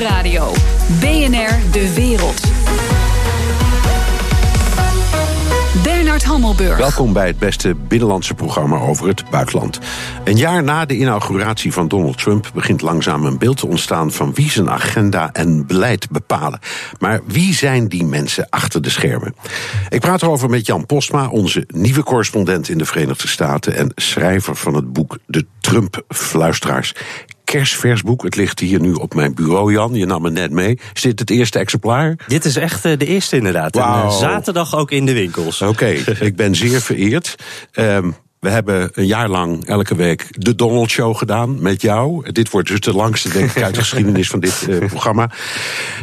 Nieuwsradio. BNR De Wereld. Bernard Hammelburg. Welkom bij het beste binnenlandse programma over het buitenland. Een jaar na de inauguratie van Donald Trump begint langzaam een beeld te ontstaan van wie zijn agenda en beleid bepalen. Maar wie zijn die mensen achter de schermen? Ik praat erover met Jan Postma, onze nieuwe correspondent in de Verenigde Staten en schrijver van het boek De Trump-fluisteraars kerstvers boek. Het ligt hier nu op mijn bureau, Jan. Je nam het net mee. Is dit het eerste exemplaar? Dit is echt eh, de eerste inderdaad. En, eh, zaterdag ook in de winkels. Oké, ik ben zeer vereerd. Ehm, we hebben een jaar lang elke week de Donald Show gedaan met jou. Dit wordt dus de langste, denk ik, uit de geschiedenis van dit eh, programma.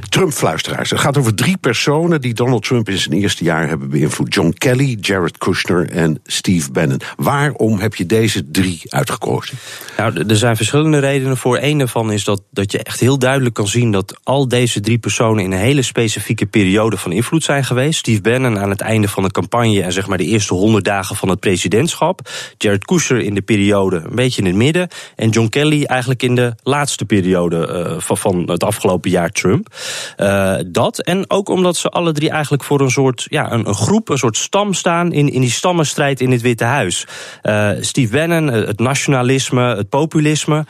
Trump-fluisteraars. Het gaat over drie personen die Donald Trump in zijn eerste jaar hebben beïnvloed: John Kelly, Jared Kushner en Steve Bannon. Waarom heb je deze drie uitgekozen? Nou, er zijn verschillende redenen voor. Eén daarvan is dat, dat je echt heel duidelijk kan zien dat al deze drie personen in een hele specifieke periode van invloed zijn geweest. Steve Bannon aan het einde van de campagne en zeg maar de eerste honderd dagen van het presidentschap. Jared Kushner in de periode een beetje in het midden. En John Kelly eigenlijk in de laatste periode eh, van, van het afgelopen jaar Trump. Eh, dat en ook omdat ze alle drie eigenlijk voor een soort ja, een, een groep, een soort stam staan in, in die stammenstrijd in het Witte Huis. Eh, Steve Bannon, het nationalisme, het populisme.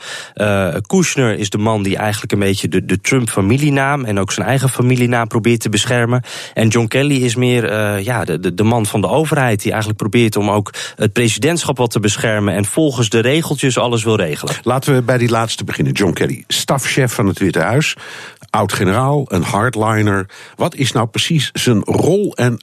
Kushner is de man die eigenlijk een beetje de, de Trump-familienaam en ook zijn eigen familienaam probeert te beschermen. En John Kelly is meer eh, ja, de, de, man van de overheid die eigenlijk probeert om ook het presidentschap wat te beschermen en volgens de regeltjes alles wil regelen. Laten we bij die laatste beginnen. John Kelly, stafchef van het Witte Huis. Oud-generaal, een hardliner. Wat is nou precies zijn rol en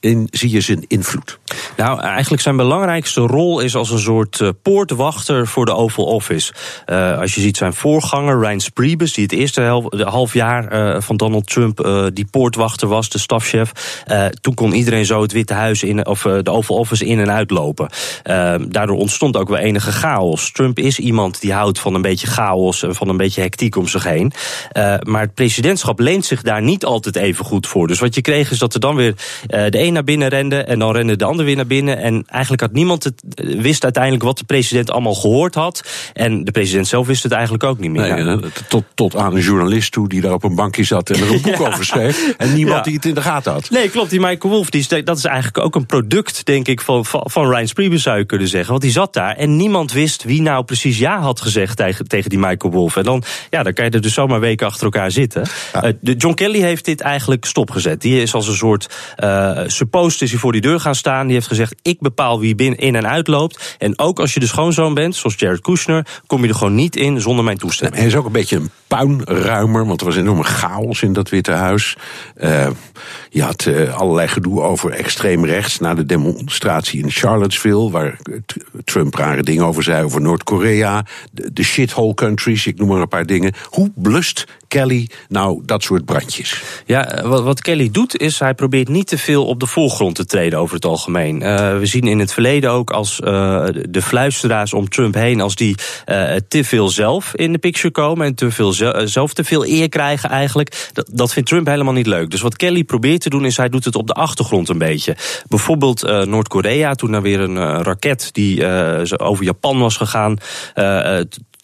waarin zie je zijn invloed? Nou, eigenlijk zijn belangrijkste rol is als een soort eh, poortwachter voor de Oval Office. Eh, als je ziet zijn voorganger, Ryan Priebus, die het eerste half jaar eh, van Donald Trump die poortwachter was, de stafchef. toen kon iedereen zo het Witte Huis in, of de Oval Office in en uitlopen. Daardoor ontstond ook wel enige chaos. Trump is iemand die houdt van een beetje chaos en van een beetje hectiek om zich heen. Maar het presidentschap leent zich daar niet altijd even goed voor. Dus wat je kreeg is dat er dan weer de naar binnen rende en dan rende de ander weer naar binnen. En eigenlijk had niemand het eh, wist uiteindelijk wat de president allemaal gehoord had. En de president zelf wist het eigenlijk ook niet meer. Nee, eh, tot, tot aan een journalist toe die daar op een bankje zat en er een boek Ja. over schreef. En niemand Ja. die het in de gaten had. Nee, klopt. Die Michael Wolff, die is, dat is eigenlijk ook een product, denk ik, van, van, van Ryan Priebus zou je kunnen zeggen. Want die zat daar en niemand wist wie nou precies ja had gezegd tegen, tegen die Michael Wolff. En dan, ja, dan kan je er dus zomaar weken achter elkaar zitten. De John Kelly heeft dit eigenlijk stopgezet. Die is als een soort supposed is hij voor die deur gaan staan. Die heeft gezegd, ik bepaal wie binnen in en uitloopt. En ook als je de schoonzoon bent, zoals Jared Kushner, kom je er gewoon niet in zonder mijn toestemming. Hij is ook een beetje een puinruimer, want er was enorme chaos in dat Witte Huis. Eh, je had eh, allerlei gedoe over extreem rechts na de demonstratie in Charlottesville, waar Trump rare dingen over zei, over Noord-Korea, de, de shithole countries, ik noem maar een paar dingen. Hoe blust Kelly nou dat soort brandjes? Ja, eh, wat, Kelly doet is hij probeert niet te veel op de voorgrond te treden over het algemeen. We zien in het verleden ook als de fluisteraars om Trump heen, als die te veel zelf in de picture komen en te veel zelf te veel eer krijgen eigenlijk. Dat, dat vindt Trump helemaal niet leuk. Dus wat Kelly probeert te doen is hij doet het op de achtergrond een beetje. Bijvoorbeeld eh, Noord-Korea, toen er weer een eh, raket die eh, over Japan was gegaan.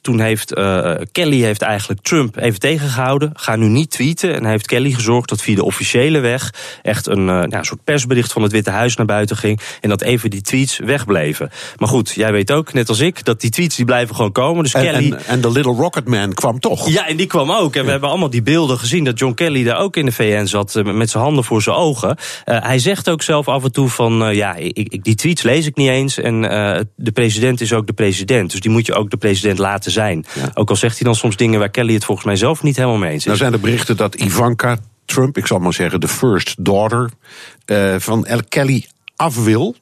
Toen heeft eh, Kelly heeft eigenlijk Trump even tegengehouden. Ga nu niet tweeten. En heeft Kelly gezorgd dat via de officiële weg echt een, eh, een soort persbericht van het Witte Huis naar buiten ging. En dat even die tweets wegbleven. Maar goed, jij weet ook, net als ik, dat die tweets die blijven gewoon komen. Dus En, Kelly. en, de Little Rocket Man kwam toch? Ja, en die kwam ook. En we hebben allemaal die beelden gezien dat John Kelly daar ook in de VN zat eh, met zijn handen voor zijn ogen. Hij zegt ook zelf af en toe van, ja, ik, ik, die tweets lees ik niet eens. En de president is ook de president. Dus die moet je ook de president laten zijn. Ook al zegt hij dan soms dingen waar Kelly het volgens mij zelf niet helemaal mee eens is. Nou zijn er berichten dat Ivanka Trump, ik zal maar zeggen de first daughter, eh, van El Kelly af wil.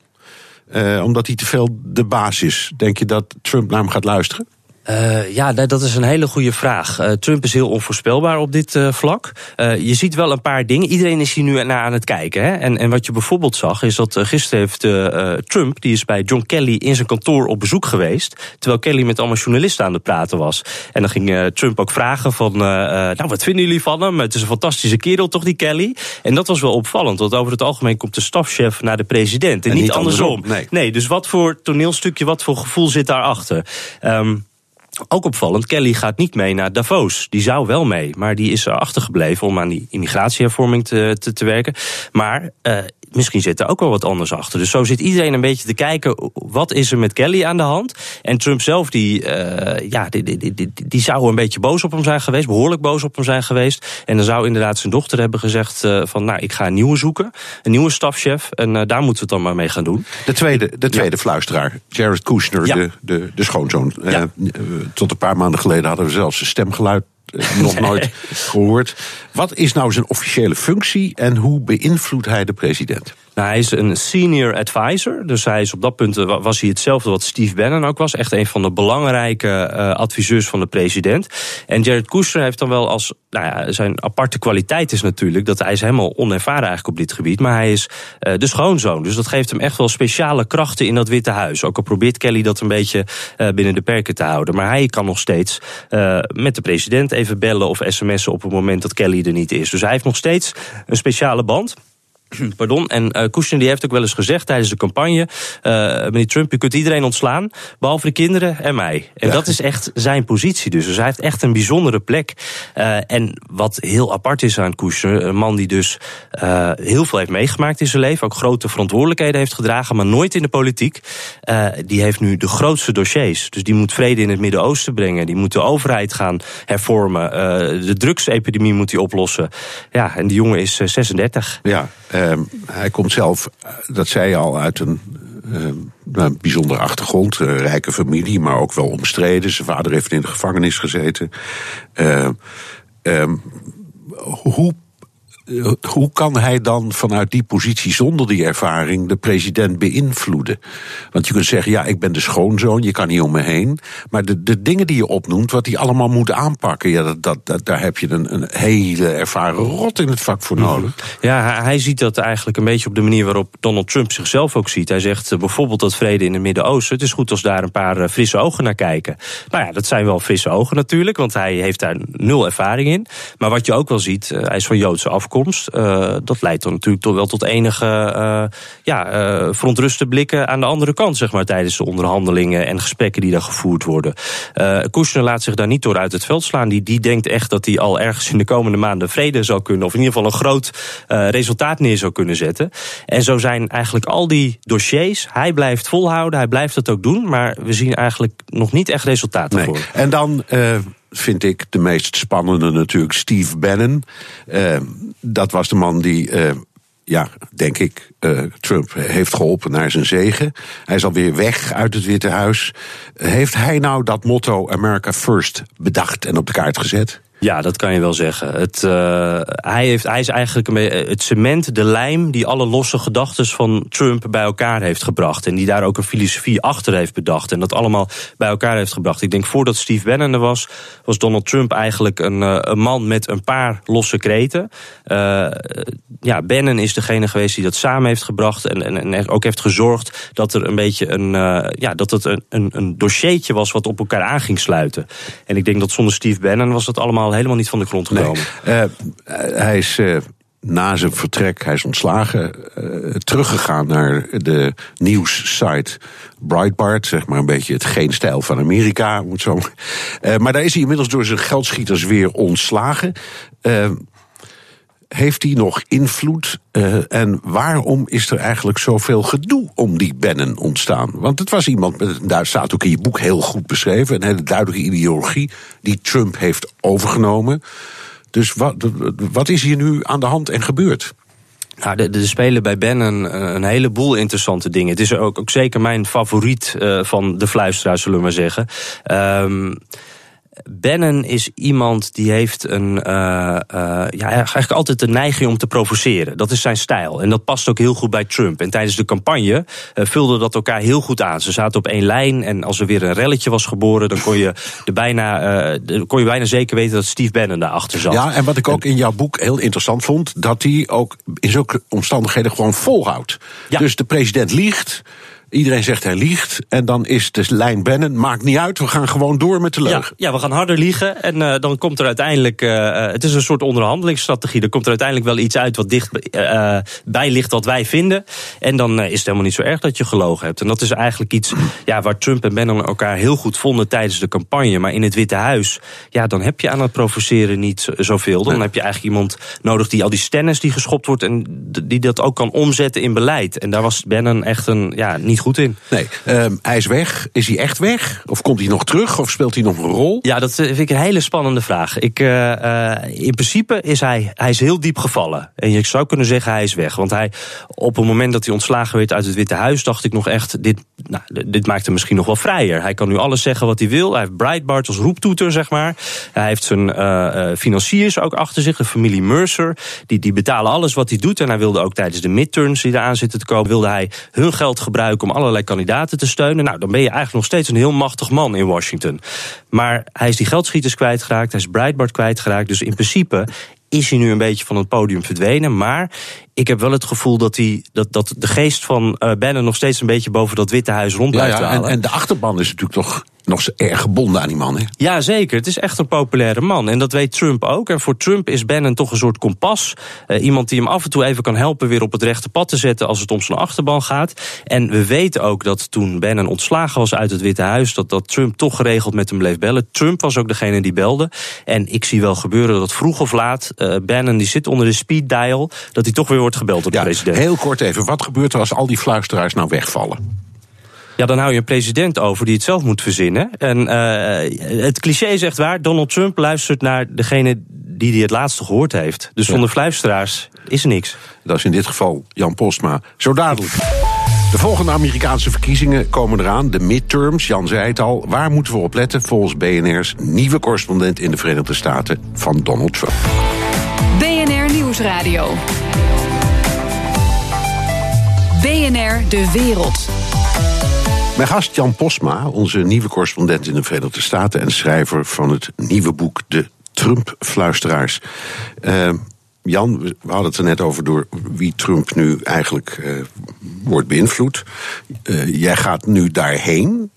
eh, omdat hij te veel de baas is. Denk je dat Trump naar hem gaat luisteren? Uh, ja, dat is een hele goede vraag. Uh, Trump is heel onvoorspelbaar op dit uh, vlak. je ziet wel een paar dingen. Iedereen is hier nu naar aan het kijken. Hè? En, en wat je bijvoorbeeld zag, is dat gisteren heeft Trump... die is bij John Kelly in zijn kantoor op bezoek geweest... terwijl Kelly met allemaal journalisten aan het praten was. En dan ging Trump ook vragen van... nou, wat vinden jullie van hem? Het is een fantastische kerel, toch, die Kelly? En dat was wel opvallend, want over het algemeen komt de stafchef naar de president... en, en niet, niet andersom. andersom nee. nee, dus wat voor toneelstukje, wat voor gevoel zit daarachter? Um, Ook opvallend, Kelly gaat niet mee naar Davos. Die zou wel mee, maar die is achtergebleven om aan die immigratiehervorming te, te, te werken. Maar uh, misschien zit er ook wel wat anders achter. Dus zo zit iedereen een beetje te kijken, wat is er met Kelly aan de hand? En Trump zelf, die, uh, ja, die, die, die, die, zou een beetje boos op hem zijn geweest, behoorlijk boos op hem zijn geweest. En dan zou inderdaad zijn dochter hebben gezegd uh, van, nou, ik ga een nieuwe zoeken, een nieuwe stafchef. En daar moeten we het dan maar mee gaan doen. De tweede, de tweede ja. fluisteraar, Jared Kushner, ja. de, de, de schoonzoon. Ja tot een paar maanden geleden hadden we zelfs een stemgeluid nog nooit gehoord. Wat is nou zijn officiële functie en hoe beïnvloedt hij de president? Nou, hij is een senior advisor. Dus hij is op dat punt was hij hetzelfde wat Steve Bannon ook was. Echt een van de belangrijke uh, adviseurs van de president. En Jared Kushner heeft dan wel als. Nou ja, zijn aparte kwaliteit is natuurlijk dat hij is helemaal onervaren eigenlijk op dit gebied. Maar hij is uh, de schoonzoon. Dus dat geeft hem echt wel speciale krachten in dat Witte Huis. Ook al probeert Kelly dat een beetje binnen de perken te houden. Maar hij kan nog steeds met de president even bellen of sms'en op het moment dat Kelly er niet is. Dus hij heeft nog steeds een speciale band. Pardon. En uh, Kushner die heeft ook wel eens gezegd tijdens de campagne... Uh, meneer Trump, u kunt iedereen ontslaan, behalve de kinderen en mij. En ja. dat is echt zijn positie dus. Dus hij heeft echt een bijzondere plek. Uh, en wat heel apart is aan Kushner... een man die dus heel veel heeft meegemaakt in zijn leven... ook grote verantwoordelijkheden heeft gedragen, maar nooit in de politiek. die heeft nu de grootste dossiers. Dus die moet vrede in het Midden-Oosten brengen. Die moet de overheid gaan hervormen. de drugsepidemie moet hij oplossen. Ja, en die jongen is 36. Ja, Uh, hij komt zelf, dat zei je al, uit een, uh, bijzondere achtergrond. Een rijke familie, maar ook wel omstreden. Zijn vader heeft in de gevangenis gezeten. Uh, hoe hoe kan hij dan vanuit die positie zonder die ervaring de president beïnvloeden? Want je kunt zeggen, ja, ik ben de schoonzoon, je kan niet om me heen. Maar de, de dingen die je opnoemt, wat hij allemaal moet aanpakken, ja, dat, dat, dat, daar heb je een, een hele ervaren rot in het vak voor nodig. Ja, hij ziet dat eigenlijk een beetje op de manier waarop Donald Trump zichzelf ook ziet. Hij zegt bijvoorbeeld dat vrede in het Midden-Oosten, het is goed als daar een paar frisse ogen naar kijken. Nou ja, dat zijn wel frisse ogen natuurlijk, want hij heeft daar nul ervaring in. Maar wat je ook wel ziet, hij is van Joodse afkomst. Uh, dat leidt dan natuurlijk toch wel tot enige uh, ja, uh, verontruste blikken aan de andere kant, zeg maar, tijdens de onderhandelingen en gesprekken die daar gevoerd worden. Kushner laat zich daar niet door uit het veld slaan. Die, die denkt echt dat hij al ergens in de komende maanden vrede zou kunnen, of in ieder geval een groot resultaat neer zou kunnen zetten. En zo zijn eigenlijk al die dossiers, hij blijft volhouden, hij blijft het ook doen, maar we zien eigenlijk nog niet echt resultaten nee. voor. En dan vind ik de meest spannende natuurlijk Steve Bannon. Uh, dat was de man die. Uh, ja, denk ik, uh, Trump heeft geholpen naar zijn zegen. Hij is alweer weg uit het Witte Huis. Heeft hij nou dat motto America First bedacht en op de kaart gezet? Ja, dat kan je wel zeggen. Het, uh, hij, heeft, hij is eigenlijk een het cement, de lijm die alle losse gedachten van Trump bij elkaar heeft gebracht. En die daar ook een filosofie achter heeft bedacht. En dat allemaal bij elkaar heeft gebracht. Ik denk voordat Steve Bannon er was, was Donald Trump eigenlijk een, uh, een man met een paar losse kreten. Uh, ja, Bannon is degene geweest die dat samen heeft gebracht. En, en, en ook heeft gezorgd dat er een beetje een, ja, dat het een, een, een dossiertje was wat op elkaar aan ging sluiten. En ik denk dat zonder Steve Bannon was dat allemaal helemaal niet van de grond gekomen. Nee. Uh, hij is uh, na zijn vertrek, hij is ontslagen, uh, teruggegaan naar de nieuwssite Breitbart, zeg maar een beetje het geen stijl van Amerika, moet zo. maar daar is hij inmiddels door zijn geldschieters weer ontslagen. Heeft hij nog invloed? Uh, en waarom is er eigenlijk zoveel gedoe om die Bannon ontstaan? Want het was iemand, daar staat ook in je boek heel goed beschreven, een hele duidelijke ideologie die Trump heeft overgenomen. Dus wat, wat is hier nu aan de hand en gebeurd? Nou, er, spelen bij Bannon een heleboel interessante dingen. Het is ook, ook zeker mijn favoriet uh, van de fluisteraars, zullen we maar zeggen. Um, Bannon is iemand die heeft een, uh, uh, ja, eigenlijk altijd de neiging om te provoceren. Dat is zijn stijl. En dat past ook heel goed bij Trump. En tijdens de campagne uh, vulde dat elkaar heel goed aan. Ze zaten op één lijn en als er weer een relletje was geboren, dan kon je, er bijna, kon je bijna zeker weten dat Steve Bannon daarachter zat. Ja, en wat ik ook in jouw boek heel interessant vond, dat hij ook in zulke omstandigheden gewoon volhoudt. Ja. Dus de president liegt. Iedereen zegt hij liegt. En dan is de lijn Bannon, maakt niet uit, we gaan gewoon door met de leugen. Ja, ja we gaan harder liegen. En uh, dan komt er uiteindelijk, uh, het is een soort onderhandelingsstrategie. Er komt er uiteindelijk wel iets uit wat dicht uh, bij ligt wat wij vinden. En dan is het helemaal niet zo erg dat je gelogen hebt. En dat is eigenlijk iets ja, waar Trump en Bannon elkaar heel goed vonden tijdens de campagne. Maar in het Witte Huis, ja, dan heb je aan het provoceren niet zoveel. Dan heb je eigenlijk iemand nodig die al die stennis die geschopt wordt... en die dat ook kan omzetten in beleid. En daar was Bannon echt een, ja, niet goed in. Nee, um, hij is weg. Is hij echt weg? Of komt hij nog terug? Of speelt hij nog een rol? Ja, dat vind ik een hele spannende vraag. Ik, uh, uh, in principe is hij, hij is heel diep gevallen. En je zou kunnen zeggen hij is weg. Want hij, op het moment dat hij ontslagen werd uit het Witte Huis... dacht ik nog echt, dit, nou, dit maakt hem misschien nog wel vrijer. Hij kan nu alles zeggen wat hij wil. Hij heeft Breitbart als roeptoeter, zeg maar. Hij heeft zijn uh, financiers ook achter zich, de familie Mercer. Die, die betalen alles wat hij doet. En hij wilde ook tijdens de midterms die eraan zitten te komen... wilde hij hun geld gebruiken om allerlei kandidaten te steunen. Nou, dan ben je eigenlijk nog steeds een heel machtig man in Washington. Maar hij is die geldschieters kwijtgeraakt, hij is Breitbart kwijtgeraakt. Dus in principe is hij nu een beetje van het podium verdwenen. Maar ik heb wel het gevoel dat, hij, dat, dat de geest van uh, Bannon nog steeds een beetje boven dat Witte Huis rond blijft ja, ja, en, en, de achterban is natuurlijk toch nog erg gebonden aan die man. Hè? Ja, zeker. Het is echt een populaire man. En dat weet Trump ook. En voor Trump is Bannon toch een soort kompas. Uh, iemand die hem af en toe even kan helpen weer op het rechte pad te zetten als het om zijn achterban gaat. En we weten ook dat toen Bannon ontslagen was uit het Witte Huis, dat, dat Trump toch geregeld met hem bleef bellen. Trump was ook degene die belde. En ik zie wel gebeuren dat vroeg of laat uh, Bannon die zit onder de speed dial, dat hij toch weer wordt gebeld door de ja, president. Heel kort even, wat gebeurt er als al die fluisteraars nou wegvallen? Ja, dan hou je een president over die het zelf moet verzinnen. En uh, het cliché is echt waar. Donald Trump luistert naar degene die hij het laatste gehoord heeft. Dus zonder ja. fluisteraars is er niks. Dat is in dit geval Jan Postma. Zo dadelijk. De volgende Amerikaanse verkiezingen komen eraan, de midterms. Jan zei het al. Waar moeten we op letten volgens BNR's nieuwe correspondent in de Verenigde Staten van Donald Trump? BNR Nieuwsradio. BNR De Wereld. Mijn gast Jan Posma, onze nieuwe correspondent in de Verenigde Staten en schrijver van het nieuwe boek De Trump-fluisteraars. Uh, Jan, we hadden het er net over door wie Trump nu eigenlijk uh, wordt beïnvloed. Uh, jij gaat nu daarheen.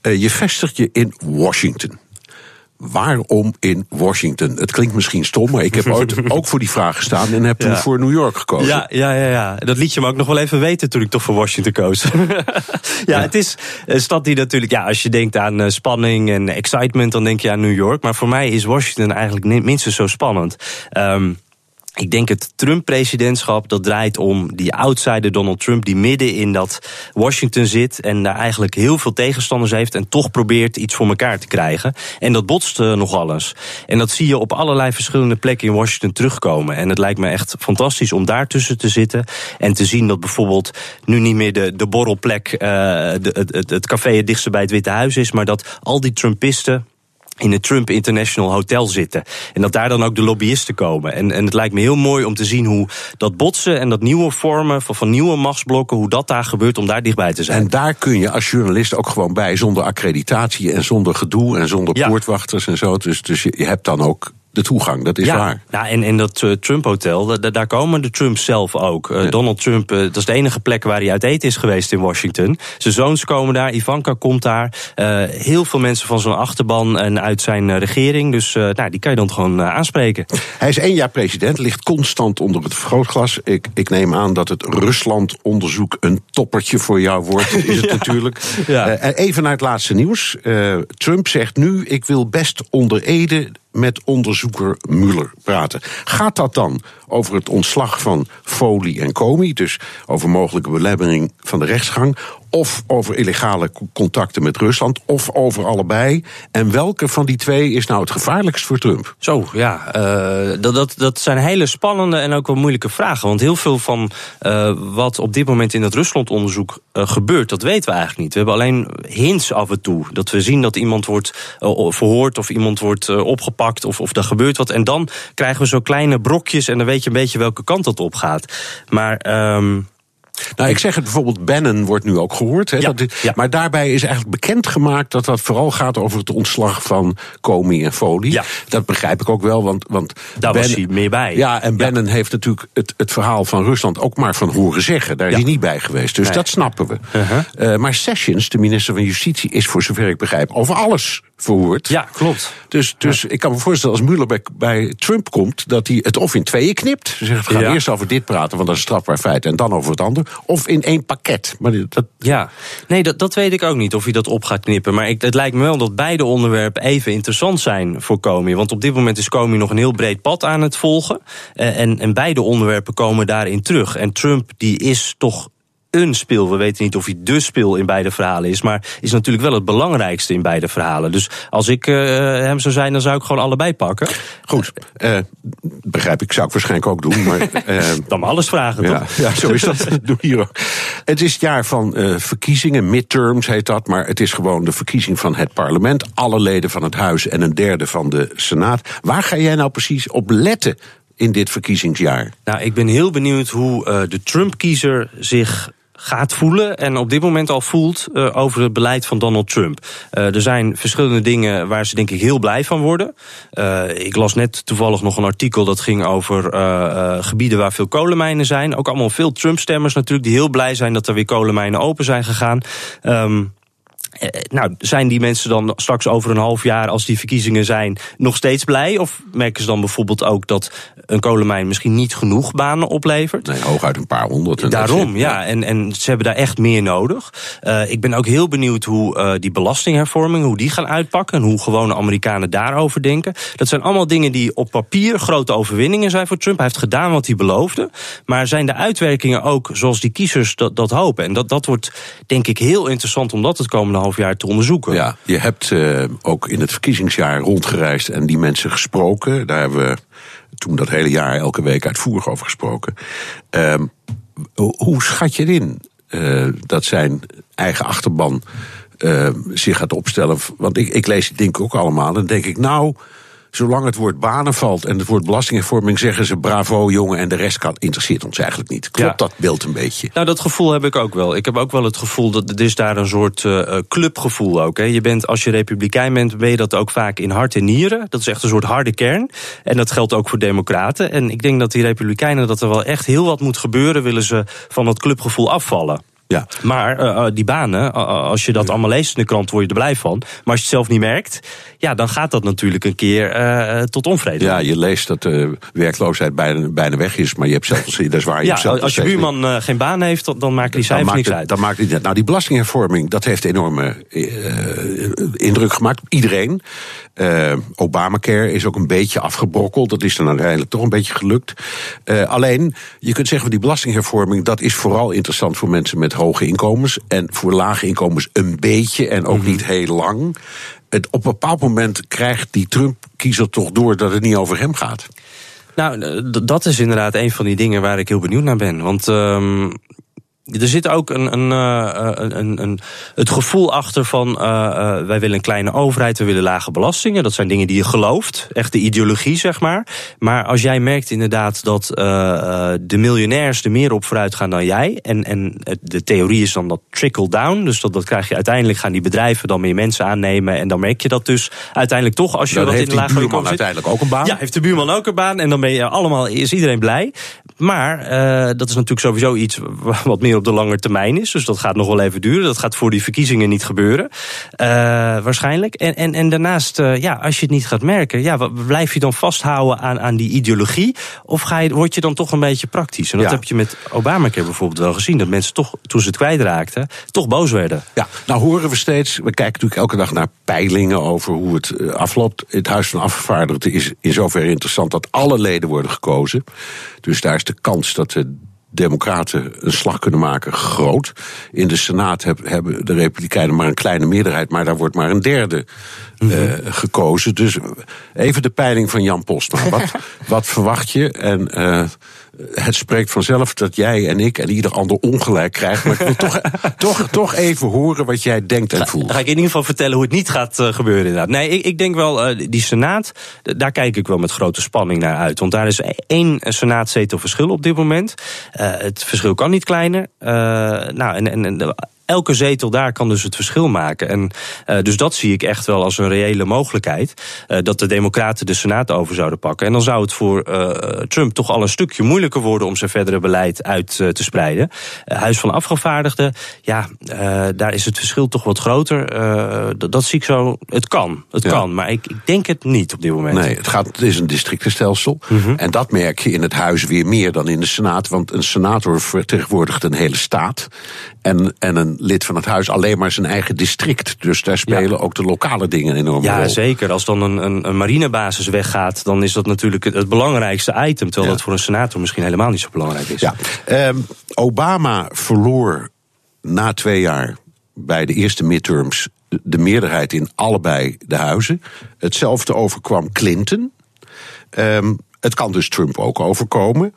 je vestigt je in Washington waarom in Washington? Het klinkt misschien stom, maar ik heb ooit ook voor die vraag gestaan en heb toen voor New York gekozen. Ja, ja, ja, ja, dat liet je me ook nog wel even weten toen ik toch voor Washington koos. ja, ja, het is een stad die natuurlijk, ja, als je denkt aan spanning en excitement, dan denk je aan New York. Maar voor mij is Washington eigenlijk minstens zo spannend. Um, ik denk het Trump-presidentschap dat draait om die outsider Donald Trump, die midden in dat Washington zit en daar eigenlijk heel veel tegenstanders heeft en toch probeert iets voor elkaar te krijgen. En dat botst uh, nog alles. En dat zie je op allerlei verschillende plekken in Washington terugkomen. En het lijkt me echt fantastisch om daartussen te zitten en te zien dat bijvoorbeeld nu niet meer de, de borrelplek, de, het, het café het dichtste bij het Witte Huis is, maar dat al die Trumpisten in het Trump International Hotel zitten. En dat daar dan ook de lobbyisten komen. En, en het lijkt me heel mooi om te zien hoe dat botsen en dat nieuwe vormen van, van nieuwe machtsblokken, hoe dat daar gebeurt om daar dichtbij te zijn. En daar kun je als journalist ook gewoon bij, zonder accreditatie en zonder gedoe en zonder ja. poortwachters en zo. Dus, dus je, je hebt dan ook de toegang, dat is ja, waar. Ja, en in dat uh, Trump-hotel, daar komen de Trumps zelf ook. Uh, ja. Donald Trump, uh, dat is de enige plek waar hij uit eten is geweest in Washington. Zijn zoons komen daar, Ivanka komt daar. heel veel mensen van zijn achterban en uit zijn regering. Dus nou, die kan je dan gewoon aanspreken. Hij is één jaar president, ligt constant onder het vergrootglas. Ik, ik neem aan dat het Rusland-onderzoek een toppertje voor jou wordt, is het ja. natuurlijk. Ja. even naar het laatste nieuws. Trump zegt nu, ik wil best onder Ede met onderzoeker Mueller praten. Gaat dat dan over het ontslag van Foley en Comey, dus over mogelijke belemmering van de rechtsgang, of over illegale contacten met Rusland, of over allebei? En welke van die twee is nou het gevaarlijkst voor Trump? Zo, ja, uh, dat, dat, dat zijn hele spannende en ook wel moeilijke vragen. Want heel veel van uh, wat op dit moment in het Rusland-onderzoek uh, gebeurt, dat weten we eigenlijk niet. We hebben alleen hints af en toe. Dat we zien dat iemand wordt verhoord of iemand wordt opgepakt of, of er gebeurt wat. En dan krijgen we zo kleine brokjes en dan weet je een beetje welke kant dat op gaat. Maar. Um, Nou, ik zeg het bijvoorbeeld, Bannon wordt nu ook gehoord. Hè, Ja, dat, ja. Maar daarbij is eigenlijk bekendgemaakt dat dat vooral gaat over het ontslag van Comey en Foley. Ja. Dat begrijp ik ook wel, want. want Daar was hij meer bij. Ja, en Bannon heeft natuurlijk het, het verhaal van Rusland ook maar van horen zeggen. Daar is hij niet bij geweest. Dus Nee. dat snappen we. Uh-huh. Eh, maar Sessions, de minister van Justitie, is voor zover ik begrijp over alles verhoord. Ja, klopt. Dus, dus ik kan me voorstellen als Mueller bij, bij Trump komt, dat hij het of in tweeën knipt. Ze zegt, we gaan Ja. eerst over dit praten, want dat is een strafbaar feit. En dan over het ander. Of in één pakket. Maar dat, Ja, nee, dat, dat weet ik ook niet of hij dat op gaat knippen. Maar ik, het lijkt me wel dat beide onderwerpen even interessant zijn voor Comey. Want op dit moment is Comey nog een heel breed pad aan het volgen. Eh, en, en beide onderwerpen komen daarin terug. En Trump die is toch een speel. We weten niet of hij de speel in beide verhalen is. Maar is natuurlijk wel het belangrijkste in beide verhalen. Dus als ik eh, hem zou zijn, dan zou ik gewoon allebei pakken. goed, eh, begrijp ik, zou ik waarschijnlijk ook doen. Maar, Dan maar alles vragen, ja, toch? ja, zo is dat. Doe hier ook. Het is het jaar van verkiezingen, midterms heet dat. Maar het is gewoon de verkiezing van het parlement. Alle leden van het huis en een derde van de senaat. Waar ga jij nou precies op letten in dit verkiezingsjaar? Nou, ik ben heel benieuwd hoe de Trump-kiezer zich gaat voelen en op dit moment al voelt eh, over het beleid van Donald Trump. Eh, er zijn verschillende dingen waar ze denk ik heel blij van worden. Eh, ik las net toevallig nog een artikel dat ging over gebieden waar veel kolenmijnen zijn. Ook allemaal veel Trump-stemmers natuurlijk die heel blij zijn dat er weer kolenmijnen open zijn gegaan. Ehm, eh, nou, zijn die mensen dan straks over een half jaar, als die verkiezingen zijn, nog steeds blij? Of merken ze dan bijvoorbeeld ook dat een kolenmijn misschien niet genoeg banen oplevert? Nee, hooguit een paar honderd. en Daarom, ja. En, en ze hebben daar echt meer nodig. Eh, ik ben ook heel benieuwd hoe eh, die belastinghervorming, hoe die gaan uitpakken. En hoe gewone Amerikanen daarover denken. Dat zijn allemaal dingen die op papier grote overwinningen zijn voor Trump. Hij heeft gedaan wat hij beloofde. Maar zijn de uitwerkingen ook zoals die kiezers dat, dat hopen? En dat, dat wordt denk ik heel interessant om dat het komende half jaar te onderzoeken. Ja, je hebt eh, ook in het verkiezingsjaar rondgereisd en die mensen gesproken. Daar hebben we toen dat hele jaar elke week uitvoerig over gesproken. Ehm, ho- hoe schat je in eh, dat zijn eigen achterban eh, zich gaat opstellen? Want ik, ik lees die dingen ook allemaal en denk ik, nou, zolang het woord banen valt en het woord belastinghervorming, zeggen ze bravo jongen en de rest kan, interesseert ons eigenlijk niet. Klopt Ja. dat beeld een beetje? Nou, dat gevoel heb ik ook wel. Ik heb ook wel het gevoel dat er is daar een soort eh, eh, clubgevoel ook. Hè. Je bent, als je republikein bent, ben je dat ook vaak in hart en nieren. Dat is echt een soort harde kern. En dat geldt ook voor democraten. En ik denk dat die republikeinen, dat er wel echt heel wat moet gebeuren, willen ze van dat clubgevoel afvallen. Ja. Maar eh, eh, die banen, eh, als je dat allemaal leest in de krant, word je er blij van. Maar als je het zelf niet merkt, ja, dan gaat dat natuurlijk een keer tot onvrede. Ja, je leest dat de werkloosheid bijna, bijna weg is, maar je hebt zelf, dat is waar. Je Ja, als je buurman geen baan heeft, dan, maken die cijfers maakt niks het, uit. Dan maakt het. Nou, die belastinghervorming, dat heeft enorme indruk gemaakt. op Iedereen. Eh, Obamacare is ook een beetje afgebrokkeld. Dat is dan uiteindelijk toch een beetje gelukt. Eh, alleen, je kunt zeggen van die belastinghervorming... dat is vooral interessant voor mensen met hoge inkomens. En voor lage inkomens een beetje en ook niet heel lang. Het, op een bepaald moment krijgt die Trump-kiezer toch door... dat het niet over hem gaat. Nou, eh, dat is inderdaad een van die dingen waar ik heel benieuwd naar ben. Want ehm, er zit ook een, een, eh, een, een, een, het gevoel achter van... eh, eh, wij willen een kleine overheid, we willen lage belastingen. Dat zijn dingen die je gelooft, echt de ideologie, zeg maar. Maar als jij merkt inderdaad dat eh, eh, de miljonairs er meer op vooruit gaan dan jij... en, en de theorie is dan dat trickle-down... dus dat, dat krijg je uiteindelijk, gaan die bedrijven dan meer mensen aannemen... en dan merk je dat dus uiteindelijk toch als je wat heeft in de lage buurman zit. uiteindelijk ook een baan. Ja, heeft de buurman ook een baan en dan ben je allemaal, is iedereen blij. Maar eh, dat is natuurlijk sowieso iets wat meer op de lange termijn is. Dus dat gaat nog wel even duren. Dat gaat voor die verkiezingen niet gebeuren. eh, waarschijnlijk. En, en, en daarnaast, eh, ja, als je het niet gaat merken, ja, blijf je dan vasthouden aan, aan die ideologie? Of ga je, word je dan toch een beetje praktisch? En dat Ja. heb je met Obamacare bijvoorbeeld wel gezien. Dat mensen toch, toen ze het kwijtraakten, toch boos werden. Ja, nou horen we steeds, we kijken natuurlijk elke dag naar peilingen over hoe het eh, afloopt. Het Huis van Afgevaardigden is in zoverre interessant dat alle leden worden gekozen. Dus daar is de kans dat de Democraten een slag kunnen maken groot. In de Senaat heb- hebben de Republikeinen maar een kleine meerderheid, maar daar wordt maar een derde eh, gekozen. Dus even de peiling van Jan Postma. Wat, wat verwacht je? En eh, het spreekt vanzelf dat jij en ik en ieder ander ongelijk krijgen. Maar ik wil toch, toch, toch even horen wat jij denkt en voelt. Ga, ga ik in ieder geval vertellen hoe het niet gaat uh, gebeuren inderdaad. Nee, ik, ik denk wel, uh, die Senaat, daar kijk ik wel met grote spanning naar uit. Want daar is één Senaatzetel verschil op dit moment. Uh, het verschil kan niet kleiner. nou, en, en, en elke zetel daar kan dus het verschil maken. En uh, dus dat zie ik echt wel als een reële mogelijkheid. Uh, dat de Democraten de Senaat over zouden pakken. En dan zou het voor uh, Trump toch al een stukje moeilijker worden om zijn verdere beleid uit te spreiden. Huis van Afgevaardigden, ja, daar is het verschil toch wat groter. Dat, dat, zie ik zo. Het kan. Het ja. kan. Maar ik, ik, denk het niet op dit moment. Nee, het, gaat, het is een districtenstelsel. Mm -hmm. En dat merk je in het huis weer meer dan in de Senaat. Want een senator vertegenwoordigt een hele staat. En, en een lid van het huis alleen maar zijn eigen district. Dus daar spelen ja. ook de lokale dingen enorm ja, rol. Ja, zeker. Als dan een, een, een, marinebasis weggaat, dan is dat natuurlijk het, het belangrijkste item. Terwijl ja. dat voor een senator misschien helemaal niet zo belangrijk is. Ja. Um, Obama verloor na twee jaar bij de eerste midterms de meerderheid in allebei de huizen. Hetzelfde overkwam Clinton. Um, het kan dus Trump ook overkomen.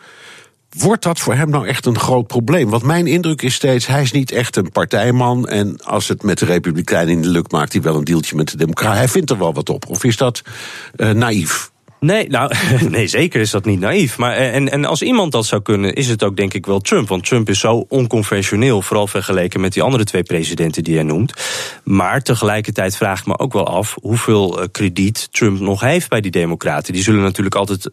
Wordt dat voor hem nou echt een groot probleem? Want mijn indruk is steeds, hij is niet echt een partijman. En als het met de Republikeinen in de lukt, maakt hij wel een deeltje met de Democraten. Hij vindt er wel wat op. Of is dat uh, naïef? Nee, nou, nee, zeker is dat niet naïef. Maar en, en als iemand dat zou kunnen, is het ook denk ik wel Trump. Want Trump is zo onconventioneel, vooral vergeleken met die andere twee presidenten die hij noemt. Maar tegelijkertijd vraag ik me ook wel af hoeveel krediet Trump nog heeft bij die Democraten. Die zullen natuurlijk altijd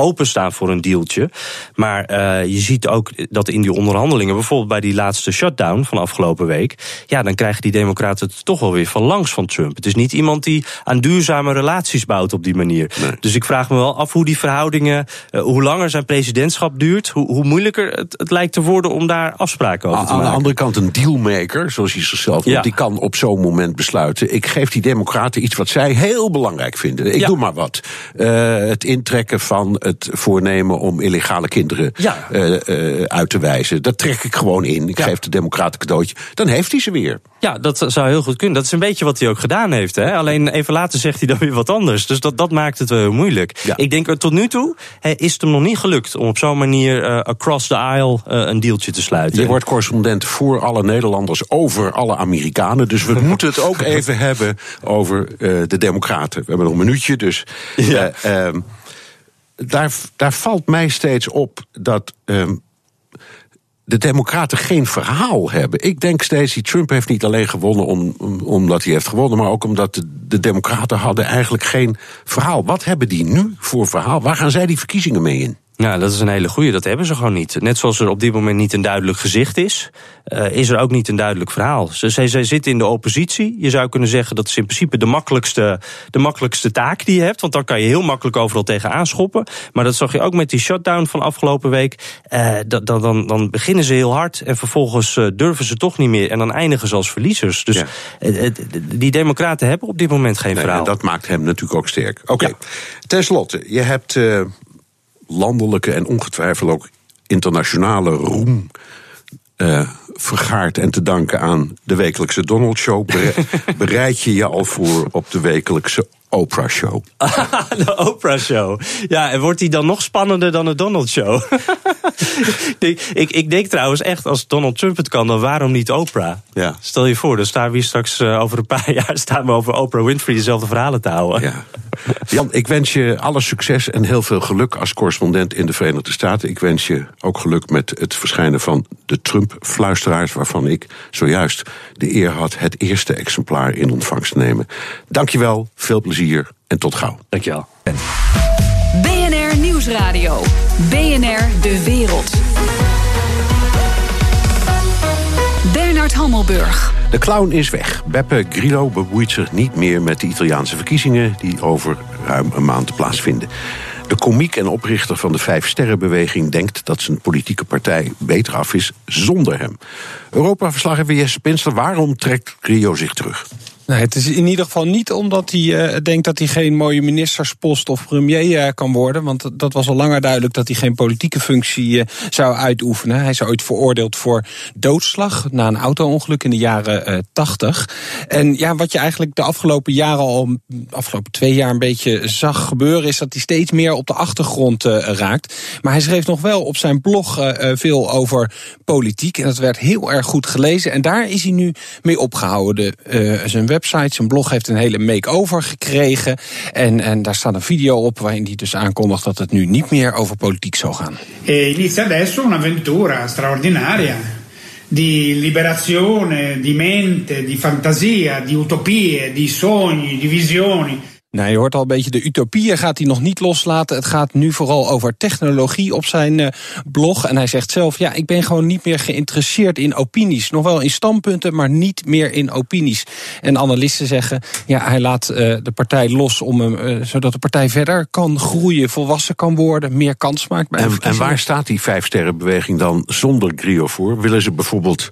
openstaan voor een dealtje. Maar uh, je ziet ook dat in die onderhandelingen, bijvoorbeeld bij die laatste shutdown van afgelopen week, ja, dan krijgen die Democraten het toch wel weer van langs van Trump. Het is niet iemand die aan duurzame relaties bouwt op die manier. Nee. Dus ik vraag me wel af hoe die verhoudingen, uh, hoe langer zijn presidentschap duurt, hoe, hoe moeilijker het, het, lijkt te worden om daar afspraken over aan, te maken. Aan de andere kant, een dealmaker, zoals hij zichzelf noemt, ja. die kan op zo'n moment besluiten: ik geef die Democraten iets wat zij heel belangrijk vinden. Ik ja. doe maar wat. Uh, het intrekken van het voornemen om illegale kinderen ja. uh, uh, uit te wijzen. Dat trek ik gewoon in. Ik ja. geef de democraten cadeautje. Dan heeft hij ze weer. Ja, dat zou heel goed kunnen. Dat is een beetje wat hij ook gedaan heeft. Hè? Alleen even later zegt hij dan weer wat anders. Dus dat, dat maakt het wel heel moeilijk. Ja. Ik denk tot nu toe is het hem nog niet gelukt om op zo'n manier uh, across the aisle een dealtje te sluiten. Je wordt correspondent voor alle Nederlanders over alle Amerikanen. Dus we moeten het ook even hebben over de democraten. We hebben nog een minuutje, dus... Ja. Um, daar, daar valt mij steeds op dat um, de Democraten geen verhaal hebben. Ik denk steeds, die Trump heeft niet alleen gewonnen om, om, omdat hij heeft gewonnen, maar ook omdat de, de Democraten hadden eigenlijk geen verhaal. Wat hebben die nu voor verhaal? Waar gaan zij die verkiezingen mee in? Ja, dat is een hele goeie. Dat hebben ze gewoon niet. Net zoals er op dit moment niet een duidelijk gezicht is, uh, is er ook niet een duidelijk verhaal. Ze, ze, ze zitten in de oppositie. Je zou kunnen zeggen dat is in principe de makkelijkste, de makkelijkste taak die je hebt. Want dan kan je heel makkelijk overal tegen aanschoppen. Maar dat zag je ook met die shutdown van afgelopen week. Uh, dan, dan, dan beginnen ze heel hard en vervolgens uh, durven ze toch niet meer. En dan eindigen ze als verliezers. Dus ja. die democraten hebben op dit moment geen nee, verhaal. En dat maakt hem natuurlijk ook sterk. Oké, okay. ja. ten slotte, je hebt landelijke en ongetwijfeld ook internationale roem uh, vergaard en te danken aan de wekelijkse Donald Show. Bereid je je al voor op de wekelijkse Oprah Show? de Oprah Show. Ja, en wordt die dan nog spannender dan de Donald Show? ik, ik, ik, denk trouwens echt, als Donald Trump het kan, dan waarom niet Oprah? Ja. Stel je voor, dan staan we hier straks uh, over een paar jaar staan we over Oprah Winfrey dezelfde verhalen te houden. Ja. Jan, ik wens je alle succes en heel veel geluk als correspondent in de Verenigde Staten. Ik wens je ook geluk met het verschijnen van de Trump-fluisteraars, waarvan ik zojuist de eer had het eerste exemplaar in ontvangst te nemen. Dankjewel, veel plezier en tot gauw. Dankjewel. BNR Nieuwsradio. BNR De Wereld. Bernard Hammelburg. De clown is weg. Beppe Grillo bemoeit zich niet meer met de Italiaanse verkiezingen... die over ruim een maand plaatsvinden. De komiek en oprichter van de Vijf Sterrenbeweging denkt dat zijn politieke partij beter af is zonder hem. Europa-verslaggever Jesse Pinster, waarom trekt Grillo zich terug? Nee, het is in ieder geval niet omdat hij uh, denkt dat hij geen mooie ministerspost of premier uh, kan worden. Want dat was al langer duidelijk dat hij geen politieke functie uh, zou uitoefenen. Hij is ooit veroordeeld voor doodslag na een auto-ongeluk in de jaren 80. En ja, wat je eigenlijk de afgelopen jaren al, afgelopen twee jaar een beetje zag gebeuren, is dat hij steeds meer op de achtergrond raakt. Maar hij schreef nog wel op zijn blog veel over politiek. En dat werd heel erg goed gelezen. En daar is hij nu mee opgehouden. zijn web website. Zijn blog heeft een hele make-over gekregen. En, en daar staat een video op waarin hij dus aankondigt dat het nu niet meer over politiek zal gaan. E inizia adesso un'avventura straordinaria di liberazione, di mente, di fantasia, di utopie, di sogni, di visioni. Nou, je hoort al een beetje de utopieën gaat hij nog niet loslaten. Het gaat nu vooral over technologie op zijn uh, blog. En hij zegt zelf, ja, ik ben gewoon niet meer geïnteresseerd in opinies. Nog wel in standpunten, maar niet meer in opinies. En analisten zeggen, ja, hij laat uh, de partij los om hem, uh, zodat de partij verder kan groeien, volwassen kan worden, meer kans maakt. Bij en, en waar staat die vijfsterrenbeweging dan zonder Grio voor? Willen ze bijvoorbeeld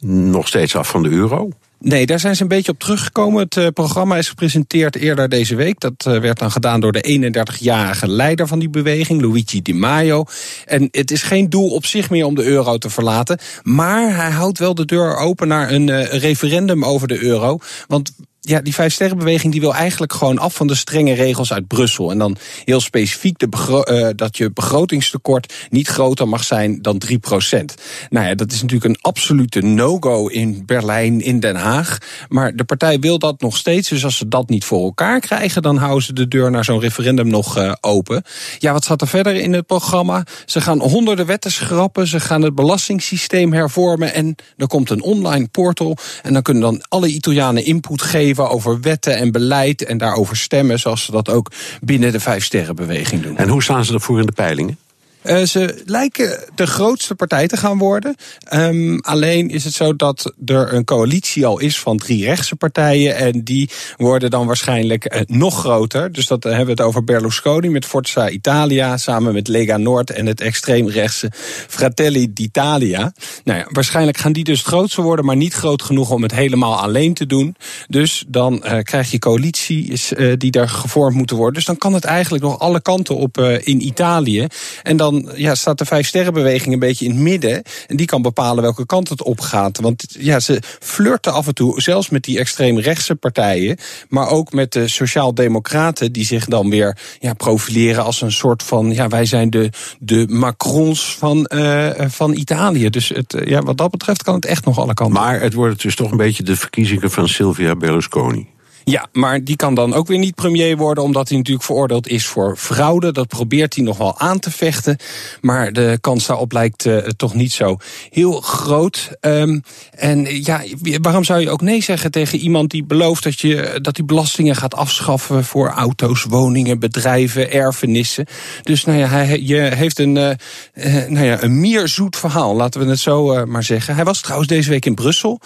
nog steeds af van de euro? Nee, daar zijn ze een beetje op teruggekomen. Het uh, programma is gepresenteerd eerder deze week. Dat uh, werd dan gedaan door de 31-jarige leider van die beweging, Luigi Di Maio. En het is geen doel op zich meer om de euro te verlaten. Maar hij houdt wel de deur open naar een uh, referendum over de euro. Want ja, die vijfsterrenbeweging die wil eigenlijk gewoon af van de strenge regels uit Brussel. En dan heel specifiek de uh, dat je begrotingstekort niet groter mag zijn dan 3 procent. Nou ja, dat is natuurlijk een absolute no-go in Berlijn, in Den Haag. Maar de partij wil dat nog steeds. Dus als ze dat niet voor elkaar krijgen, dan houden ze de deur naar zo'n referendum nog uh, open. Ja, wat staat er verder in het programma? Ze gaan honderden wetten schrappen. Ze gaan het belastingssysteem hervormen. En er komt een online portal. En dan kunnen dan alle Italianen input geven over wetten en beleid en daarover stemmen, zoals ze dat ook binnen de Vijfsterrenbeweging doen. En hoe staan ze ervoor in de peilingen? Uh, ze lijken de grootste partij te gaan worden. Um, alleen is het zo dat er een coalitie al is van drie rechtse partijen. En die worden dan waarschijnlijk uh, nog groter. Dus dat hebben we het over Berlusconi met Forza Italia. Samen met Lega Noord en het extreemrechtse Fratelli d'Italia. Nou ja, waarschijnlijk gaan die dus het grootste worden. Maar niet groot genoeg om het helemaal alleen te doen. Dus dan krijg je coalities die daar gevormd moeten worden. Dus dan kan het eigenlijk nog alle kanten op in Italië. En dan dan ja, staat de Vijf Sterrenbeweging een beetje in het midden. En die kan bepalen welke kant het op gaat. Want ja, ze flirten af en toe, zelfs met die extreemrechtse partijen. Maar ook met de Sociaal-Democraten, die zich dan weer ja, profileren als een soort van. Ja, wij zijn de, de Macrons van, uh, van Italië. Dus het, ja, wat dat betreft kan het echt nog alle kanten. Maar het wordt dus toch een beetje de verkiezingen van Silvia Berlusconi. Ja, maar die kan dan ook weer niet premier worden, omdat hij natuurlijk veroordeeld is voor fraude. Dat probeert hij nog wel aan te vechten. Maar de kans daarop lijkt uh, toch niet zo heel groot. Um, en ja, waarom zou je ook nee zeggen tegen iemand die belooft dat je dat die belastingen gaat afschaffen voor auto's, woningen, bedrijven, erfenissen? Dus nou ja, hij je heeft een, uh, uh, nou ja, een meer zoet verhaal, laten we het zo maar zeggen. Hij was trouwens deze week in Brussel.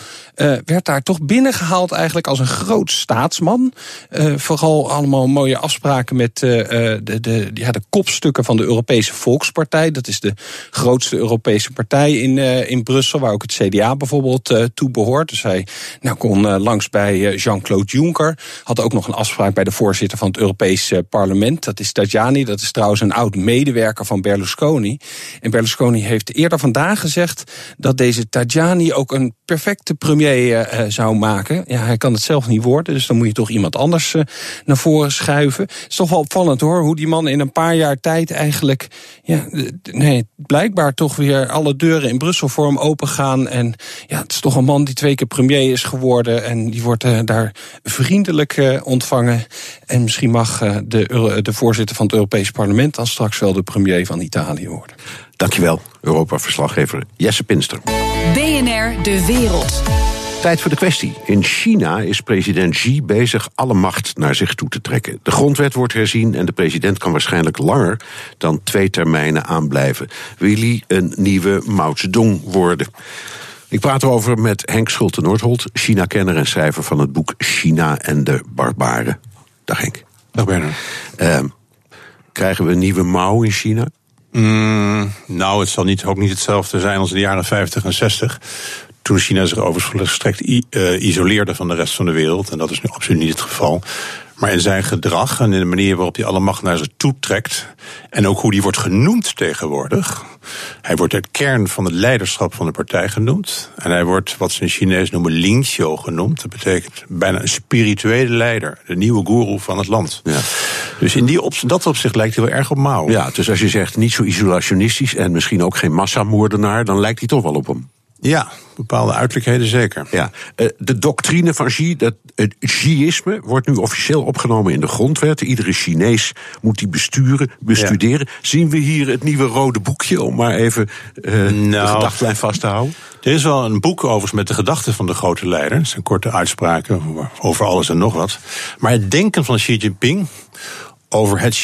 werd daar toch binnengehaald eigenlijk als een groot staat staatsman. Uh, vooral allemaal mooie afspraken met uh, de, de, ja, de kopstukken van de Europese Volkspartij. Dat is de grootste Europese partij in, in Brussel, waar ook het CDA bijvoorbeeld toe behoort. Dus hij nou, kon langs bij Jean-Claude Juncker. Had ook nog een afspraak bij de voorzitter van het Europese parlement. Dat is Tajani. Dat is trouwens een oud medewerker van Berlusconi. En Berlusconi heeft eerder vandaag gezegd dat deze Tajani ook een perfecte premier zou maken. Ja, hij kan het zelf niet worden, dus dan moet je toch iemand anders uh, naar voren schuiven. Het is toch wel opvallend hoor, hoe die man in een paar jaar tijd eigenlijk, ja, nee, blijkbaar toch weer alle deuren in Brussel voor hem open gaan. En ja, het is toch een man die twee keer premier is geworden en die wordt uh, daar vriendelijk uh, ontvangen. En misschien mag de, de voorzitter van het Europees Parlement dan straks wel de premier van Italië worden. Dankjewel, Europa-verslaggever Jesse Pinster. BNR De Wereld. Tijd voor de kwestie. In China is president Xi bezig alle macht naar zich toe te trekken. De grondwet wordt herzien en de president kan waarschijnlijk langer dan twee termijnen aanblijven. Wil hij een nieuwe Mao Zedong worden? Ik praat erover met Henk Schulte-Noordholt, China-kenner en schrijver van het boek China en de Barbaren. Dag Henk. Dag Bernard. Uh, krijgen we een nieuwe Mao in China? Mm, nou, het zal niet, ook niet hetzelfde zijn als in de jaren 50 en 60 Toen China zich overigens verstrekt isoleerde van de rest van de wereld. En dat is nu absoluut niet het geval. Maar in zijn gedrag en in de manier waarop hij alle macht naar zich toe trekt. En ook hoe die wordt genoemd tegenwoordig. Hij wordt het kern van het leiderschap van de partij genoemd. En hij wordt wat ze in Chinees noemen Lingxiu genoemd. Dat betekent bijna een spirituele leider. De nieuwe guru van het land. Ja. Dus in die op, dat opzicht lijkt hij wel erg op Mao. Ja, dus als je zegt niet zo isolationistisch en misschien ook geen massamoordenaar, dan lijkt hij toch wel op hem. Ja, bepaalde uiterlijkheden zeker. Ja, eh, de doctrine van Xi, dat, het Xiisme, wordt nu officieel opgenomen in de grondwet. Iedere Chinees moet die besturen, bestuderen. Zien we hier het nieuwe rode boekje, om maar even uh, nou, de gedachtlijn vast te houden? Er is wel een boek overigens met de gedachten van de grote leider. Dat zijn korte uitspraken over alles en nog wat. Maar het denken van Xi Jinping over het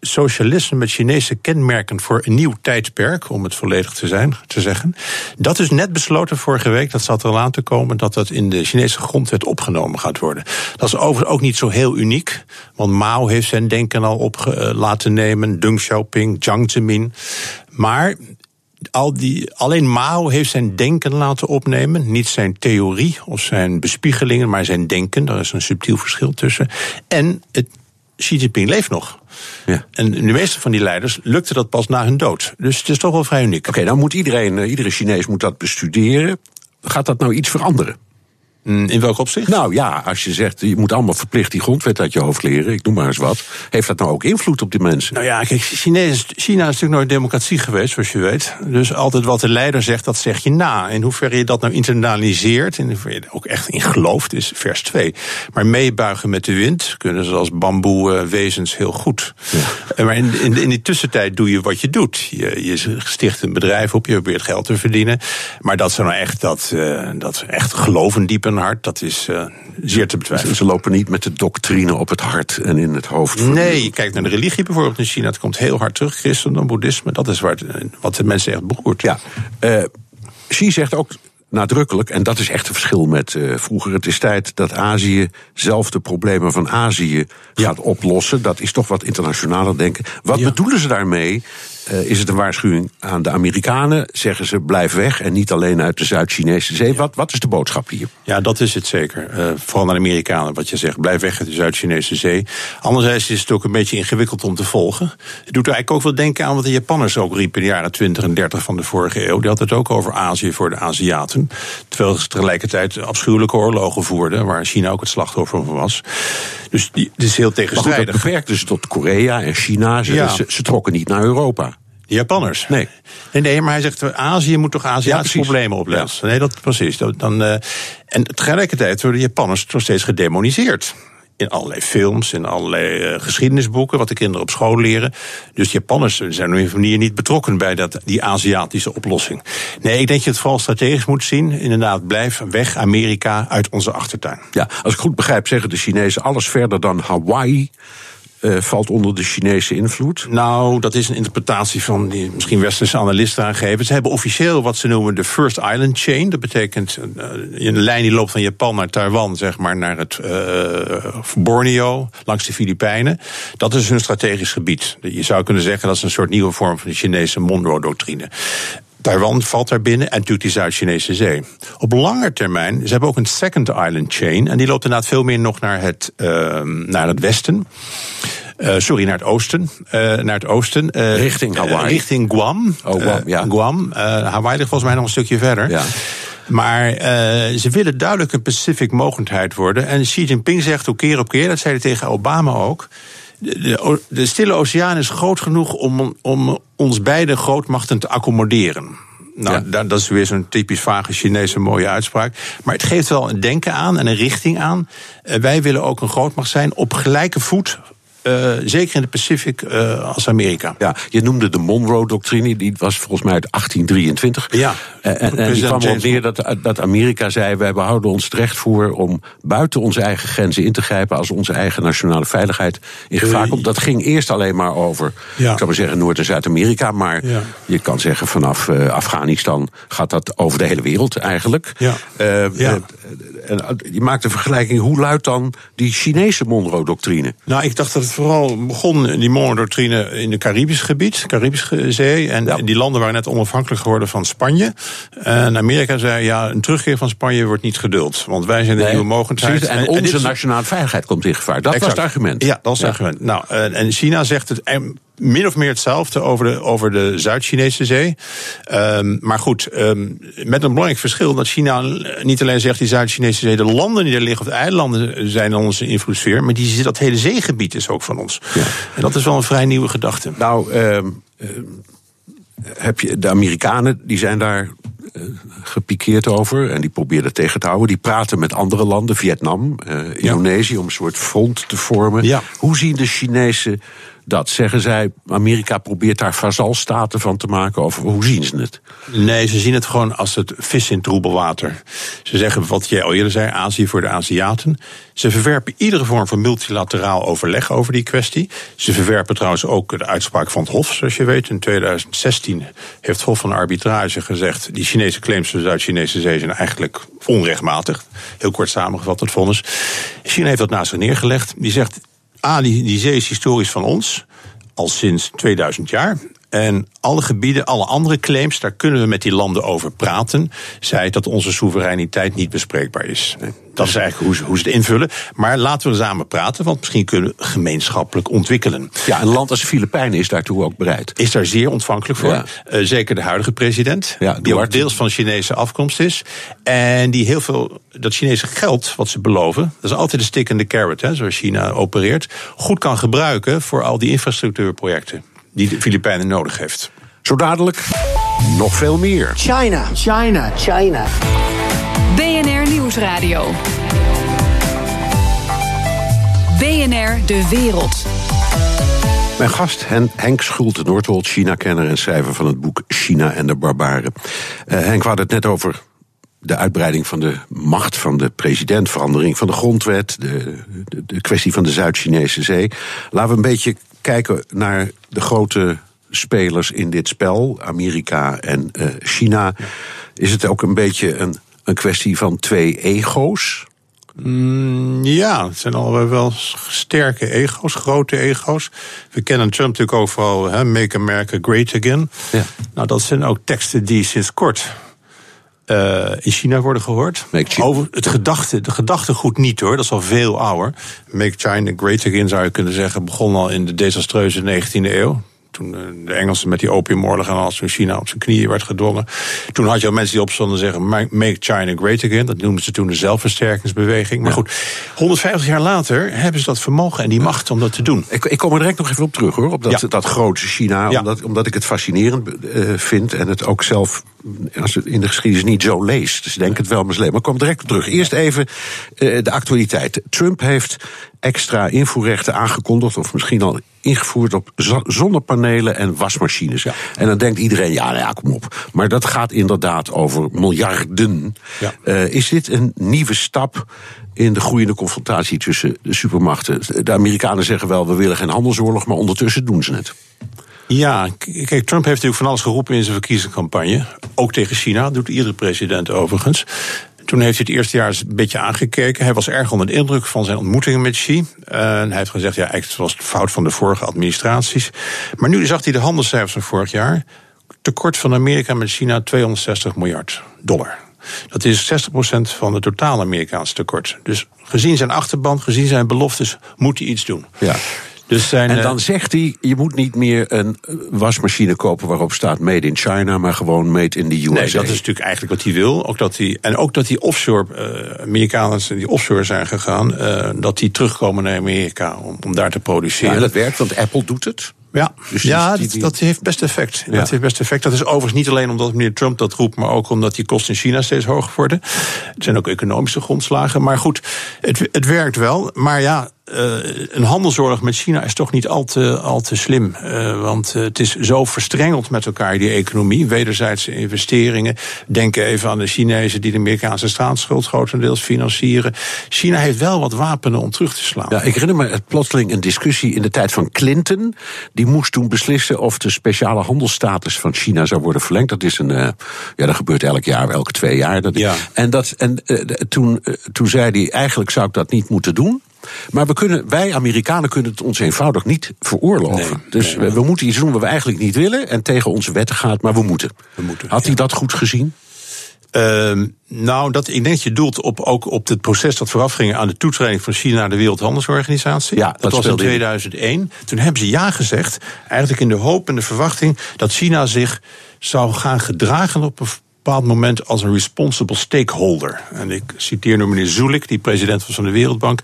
socialisme met Chinese kenmerken voor een nieuw tijdperk, om het volledig te, zijn, te zeggen. Dat is net besloten vorige week, dat zat er al aan te komen, dat dat in de Chinese grondwet opgenomen gaat worden. Dat is overigens ook niet zo heel uniek, want Mao heeft zijn denken al op eh, laten nemen, Deng Xiaoping, Jiang Zemin. Maar al die, alleen Mao heeft zijn denken laten opnemen. Niet zijn theorie of zijn bespiegelingen, maar zijn denken. Daar is een subtiel verschil tussen. En het Xi Jinping leeft nog. Ja. En de meeste van die leiders lukte dat pas na hun dood. Dus het is toch wel vrij uniek. Oké, okay, dan moet iedereen, eh, iedere Chinees moet dat bestuderen. Gaat dat nou iets veranderen? Mm, in welk opzicht? Nou ja, als je zegt, je moet allemaal verplicht die grondwet uit je hoofd leren, ik noem maar eens wat. Heeft dat nou ook invloed op die mensen? Nou ja, kijk, China is, China is natuurlijk nooit democratie geweest, zoals je weet. Dus altijd wat de leider zegt, dat zeg je na. In hoeverre je dat nou internaliseert, in hoeverre je er ook echt in gelooft, is vers 2. Maar meebuigen met de wind kunnen ze als bamboewezens heel goed. Ja. Maar in, in, in die tussentijd doe je wat je doet. Je, je sticht een bedrijf op, je probeert geld te verdienen. Maar dat ze nou echt, dat, uh, dat echt geloven diep hart, dat is uh, zeer te betwijfelen. Ze lopen niet met de doctrine op het hart en in het hoofd. Nee, je kijkt naar de religie bijvoorbeeld in China. Het komt heel hard terug, christendom, boeddhisme. Dat is waar het, eh, wat de mensen echt beroert. Ja, uh, Xi zegt ook nadrukkelijk, en dat is echt een verschil met uh, vroeger. Het is tijd dat Azië zelf de problemen van Azië gaat oplossen. Dat is toch wat internationaler denken. Wat bedoelen ze daarmee? Uh, is het een waarschuwing aan de Amerikanen? Zeggen ze blijf weg en niet alleen uit de Zuid-Chinese zee? Wat, wat is de boodschap hier? Ja, dat is het zeker. Uh, vooral naar de Amerikanen, wat je zegt. Blijf weg uit de Zuid-Chinese zee. Anderzijds is het ook een beetje ingewikkeld om te volgen. Het doet eigenlijk ook wel denken aan wat de Japanners ook riepen in de jaren 20 en 30 van de vorige eeuw. Die hadden het ook over Azië voor de Aziaten. Terwijl ze tegelijkertijd afschuwelijke oorlogen voerden, waar China ook het slachtoffer van was. Dus die, het is heel tegenstrijdig. Maar goed, beperkt dus tot Korea en China. Ze, ja. ze, ze trokken niet naar Europa. Japanners? Nee. Nee, nee, maar hij zegt, Azië moet toch Aziatische ja, problemen oplossen. Nee, dat precies. Dan, uh, en tegelijkertijd worden de Japanners nog steeds gedemoniseerd. In allerlei films, in allerlei uh, geschiedenisboeken, wat de kinderen op school leren. Dus Japanners zijn op een manier niet betrokken bij dat, die Aziatische oplossing. Nee, ik denk dat je het vooral strategisch moet zien. Inderdaad, blijf weg Amerika uit onze achtertuin. Ja, als ik goed begrijp, zeggen de Chinezen alles verder dan Hawaii uh, valt onder de Chinese invloed? Nou, dat is een interpretatie van die misschien westerse analisten aangeven. Ze hebben officieel wat ze noemen de First Island Chain. Dat betekent een lijn die loopt van Japan naar Taiwan, zeg maar, naar het uh, Borneo, langs de Filipijnen. Dat is hun strategisch gebied. Je zou kunnen zeggen dat is een soort nieuwe vorm van de Chinese Monroe-doctrine. Taiwan valt daar binnen en natuurlijk die Zuid-Chinese zee. Op lange termijn, ze hebben ook een second island chain. En die loopt inderdaad veel meer nog naar het, uh, naar het westen. Uh, sorry, naar het oosten. Uh, naar het oosten. Uh, richting Hawaii. richting Guam. Oh, Guam, ja. Guam. Hawaii ligt volgens mij nog een stukje verder. Ja. Maar uh, ze willen duidelijk een Pacific mogendheid worden. En Xi Jinping zegt ook keer op keer, dat zei hij tegen Obama ook. De, de, Stille Oceaan is groot genoeg om, om ons beide grootmachten te accommoderen. Nou, ja. dat is weer zo'n typisch vage Chinese mooie uitspraak. Maar het geeft wel een denken aan en een richting aan. Uh, wij willen ook een grootmacht zijn op gelijke voet uh, zeker in de Pacific uh, als Amerika. Ja, je noemde de Monroe-doctrine, die was volgens mij uit 1823. Ja. En, en, en die kwam erop neer dat, dat Amerika zei: wij behouden ons het recht voor om buiten onze eigen grenzen in te grijpen als onze eigen nationale veiligheid in gevaar komt. Dat ging eerst alleen maar over, ja. ik zou maar zeggen, Noord- en Zuid-Amerika. Maar ja. je kan zeggen, vanaf uh, Afghanistan gaat dat over de hele wereld eigenlijk. Ja. Uh, ja. en je maakt de vergelijking, hoe luidt dan die Chinese Monroe-doctrine? Nou, ik dacht dat het vooral begon, die Monroe-doctrine, in het Caribisch gebied, Caribische Zee. En die landen waren net onafhankelijk geworden van Spanje. En Amerika zei, ja, een terugkeer van Spanje wordt niet geduld. Want wij zijn de nieuwe mogendheid. En, onze nationale veiligheid komt in gevaar. Dat was het argument. Ja, dat is het argument. Nou, en China zegt het min of meer hetzelfde over de, over de Zuid-Chinese zee. Um, maar goed, um, met een belangrijk verschil dat China niet alleen zegt die Zuid-Chinese zee, de landen die er liggen, of de eilanden zijn onze invloedssfeer, maar die, dat hele zeegebied is ook van ons. Ja. En dat is wel een vrij nieuwe gedachte. Nou, um, heb je de Amerikanen, die zijn daar uh, gepikeerd over en die proberen tegen te houden. Die praten met andere landen, Vietnam, uh, Indonesië, om een soort front te vormen. Ja. Hoe zien de Chinese dat zeggen zij, Amerika probeert daar vazalstaten van te maken? Hoe zien ze het? Nee, ze zien het gewoon als het vis in troebel water. Ze zeggen wat jij al eerder zei, Azië voor de Aziaten. Ze verwerpen iedere vorm van multilateraal overleg over die kwestie. Ze verwerpen trouwens ook de uitspraak van het Hof, zoals je weet. In 2016 heeft het Hof van Arbitrage gezegd... die Chinese claims van de Zuid-Chinese zee zijn eigenlijk onrechtmatig. Heel kort samengevat het vonnis. China heeft dat naast zich neergelegd. Die zegt, A, die, die zee is historisch van ons, al sinds 2000 jaar. En alle gebieden, alle andere claims, daar kunnen we met die landen over praten. Zij dat onze soevereiniteit niet bespreekbaar is. Dat is eigenlijk hoe ze, hoe ze het invullen. Maar laten we samen praten, want misschien kunnen we gemeenschappelijk ontwikkelen. Ja, een land als de Filipijnen is daartoe ook bereid. Is daar zeer ontvankelijk voor. Ja. Uh, zeker de huidige president, ja, die ook deels van Chinese afkomst is. En die heel veel, dat Chinese geld wat ze beloven, dat is altijd de stick in the carrot, hè, zoals China opereert, goed kan gebruiken voor al die infrastructuurprojecten die de Filipijnen nodig heeft. Zo dadelijk nog veel meer. China, China, China. BNR Nieuwsradio. BNR De Wereld. Mijn gast Henk Schulte, Noordwold, China-kenner en schrijver van het boek China en de Barbaren. Uh, Henk, we hadden het net over de uitbreiding van de macht van de president, verandering van de grondwet, de, de, de kwestie van de Zuid-Chinese zee. Laten we een beetje kijken naar de grote spelers in dit spel, Amerika en uh, China. Is het ook een beetje een, een kwestie van twee ego's? Mm, ja, het zijn allebei wel sterke ego's, grote ego's. We kennen Trump natuurlijk overal, hè, Make America Great Again. Ja. Nou, dat zijn ook teksten die sinds kort uh, in China worden gehoord. Over het gedachte, de gedachtegoed niet hoor, dat is al veel ouder. Make China Great Again zou je kunnen zeggen, begon al in de desastreuze 19e eeuw. Toen eh, de Engelsen met die opiumoorlog en toen China op zijn knieën werd gedwongen. Toen had je al mensen die opstonden zeggen: Make China great again. Dat noemden ze toen de zelfversterkingsbeweging. Maar goed, 150 jaar later hebben ze dat vermogen en die macht om dat te doen. Ik, ik kom er direct nog even op terug hoor. Op dat, dat grote China. Omdat, omdat ik het fascinerend uh, vind en het ook zelf als het in de geschiedenis niet zo leest. Dus denk het wel misleid. Maar ik kom direct terug. Eerst even uh, de actualiteit. Trump heeft extra invoerrechten aangekondigd, of misschien al ingevoerd op zonnepanelen en wasmachines. Ja. En dan denkt iedereen, ja, nou ja, kom op. Maar dat gaat inderdaad over miljarden. Ja. Uh, is dit een nieuwe stap in de groeiende confrontatie tussen de supermachten? De Amerikanen zeggen wel, we willen geen handelsoorlog, maar ondertussen doen ze het. Ja, kijk, Trump heeft natuurlijk van alles geroepen in zijn verkiezingscampagne. Ook tegen China, doet iedere president overigens. Toen heeft hij het eerste jaar eens een beetje aangekeken. Hij was erg onder de indruk van zijn ontmoetingen met Xi. En hij heeft gezegd, ja, eigenlijk was het fout van de vorige administraties. Maar nu zag hij de handelscijfers van vorig jaar. Tekort van Amerika met China 260 miljard dollar. Dat is 60% van het totale Amerikaanse tekort. Dus gezien zijn achterban, gezien zijn beloftes, moet hij iets doen. Ja. Dus zijn, en dan zegt hij, je moet niet meer een wasmachine kopen waarop staat made in China, maar gewoon made in the USA. Nee, dat is natuurlijk eigenlijk wat hij wil. Ook dat hij, en ook dat die offshore, uh, Amerikanen die offshore zijn gegaan, uh, dat die terugkomen naar Amerika om, om daar te produceren. Ja, dat werkt, want Apple doet het. Ja, dus ja die, die, dat, heeft best effect. Ja. Dat heeft best effect. Dat is overigens niet alleen omdat meneer Trump dat roept, maar ook omdat die kosten in China steeds hoger worden. Het zijn ook economische grondslagen. Maar goed, het, het werkt wel. Maar ja, uh, een handelsoorlog met China is toch niet al te, al te slim. Uh, want uh, het is zo verstrengeld met elkaar, die economie. Wederzijdse investeringen. Denk even aan de Chinezen die de Amerikaanse staatsschuld grotendeels financieren. China heeft wel wat wapenen om terug te slaan. Ja, ik herinner me het plotseling een discussie in de tijd van Clinton. Die die moest toen beslissen of de speciale handelsstatus van China zou worden verlengd. Dat is een, uh, ja, dat gebeurt elk jaar, elke twee jaar. Dat, Ja. En, dat, en uh, toen, uh, toen zei hij, eigenlijk zou ik dat niet moeten doen. Maar we kunnen, wij Amerikanen kunnen het ons eenvoudig niet veroorloven. Nee, dus nee. we, we moeten iets doen wat we eigenlijk niet willen en tegen onze wetten gaat, maar we moeten. We moeten, Had hij dat goed gezien? Ehm, nou, dat, ik denk dat je doelt op, ook op het proces dat voorafging aan de toetreding van China naar de Wereldhandelsorganisatie. Ja, dat dat was in. 2001. Toen hebben ze ja gezegd, eigenlijk in de hoop en de verwachting dat China zich zou gaan gedragen op een bepaald moment als een responsible stakeholder. En ik citeer nu meneer Zulik, die president was van de Wereldbank.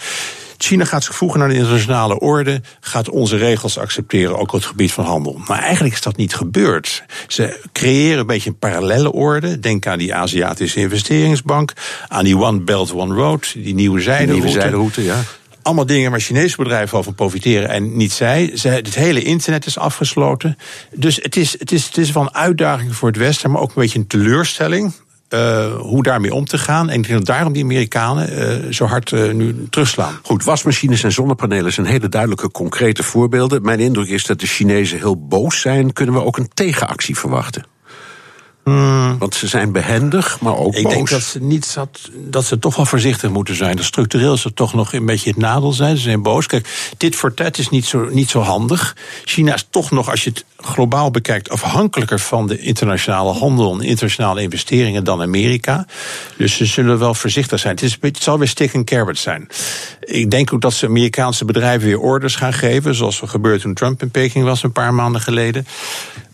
China gaat zich voegen naar de internationale orde, gaat onze regels accepteren, ook op het gebied van handel. Maar eigenlijk is dat niet gebeurd. Ze creëren een beetje een parallelle orde. Denk aan die Aziatische investeringsbank, aan die One Belt, One Road, die nieuwe zijderoute. Nieuwe zijderoute, ja. Allemaal dingen waar Chinese bedrijven al van profiteren en niet zij. zij. Het hele internet is afgesloten. Dus het is, het, is, het is wel een uitdaging voor het Westen, maar ook een beetje een teleurstelling. Uh, hoe daarmee om te gaan. En ik denk dat daarom die Amerikanen uh, zo hard uh, nu terugslaan. Goed, wasmachines en zonnepanelen zijn hele duidelijke, concrete voorbeelden. Mijn indruk is dat de Chinezen heel boos zijn. Kunnen we ook een tegenactie verwachten? Hmm. Want ze zijn behendig, maar ook ik boos. denk dat ze, niet, dat, dat ze toch wel voorzichtig moeten zijn. Dat structureel het toch nog een beetje het nadeel zijn. Ze zijn boos. Kijk, dit voor tet is niet zo, niet zo handig. China is toch nog, als je het globaal bekijkt, afhankelijker van de internationale handel en internationale investeringen dan Amerika. Dus ze zullen wel voorzichtig zijn. Het, is, het zal weer stick and carrot zijn. Ik denk ook dat ze Amerikaanse bedrijven weer orders gaan geven, zoals er gebeurde toen Trump in Peking was een paar maanden geleden.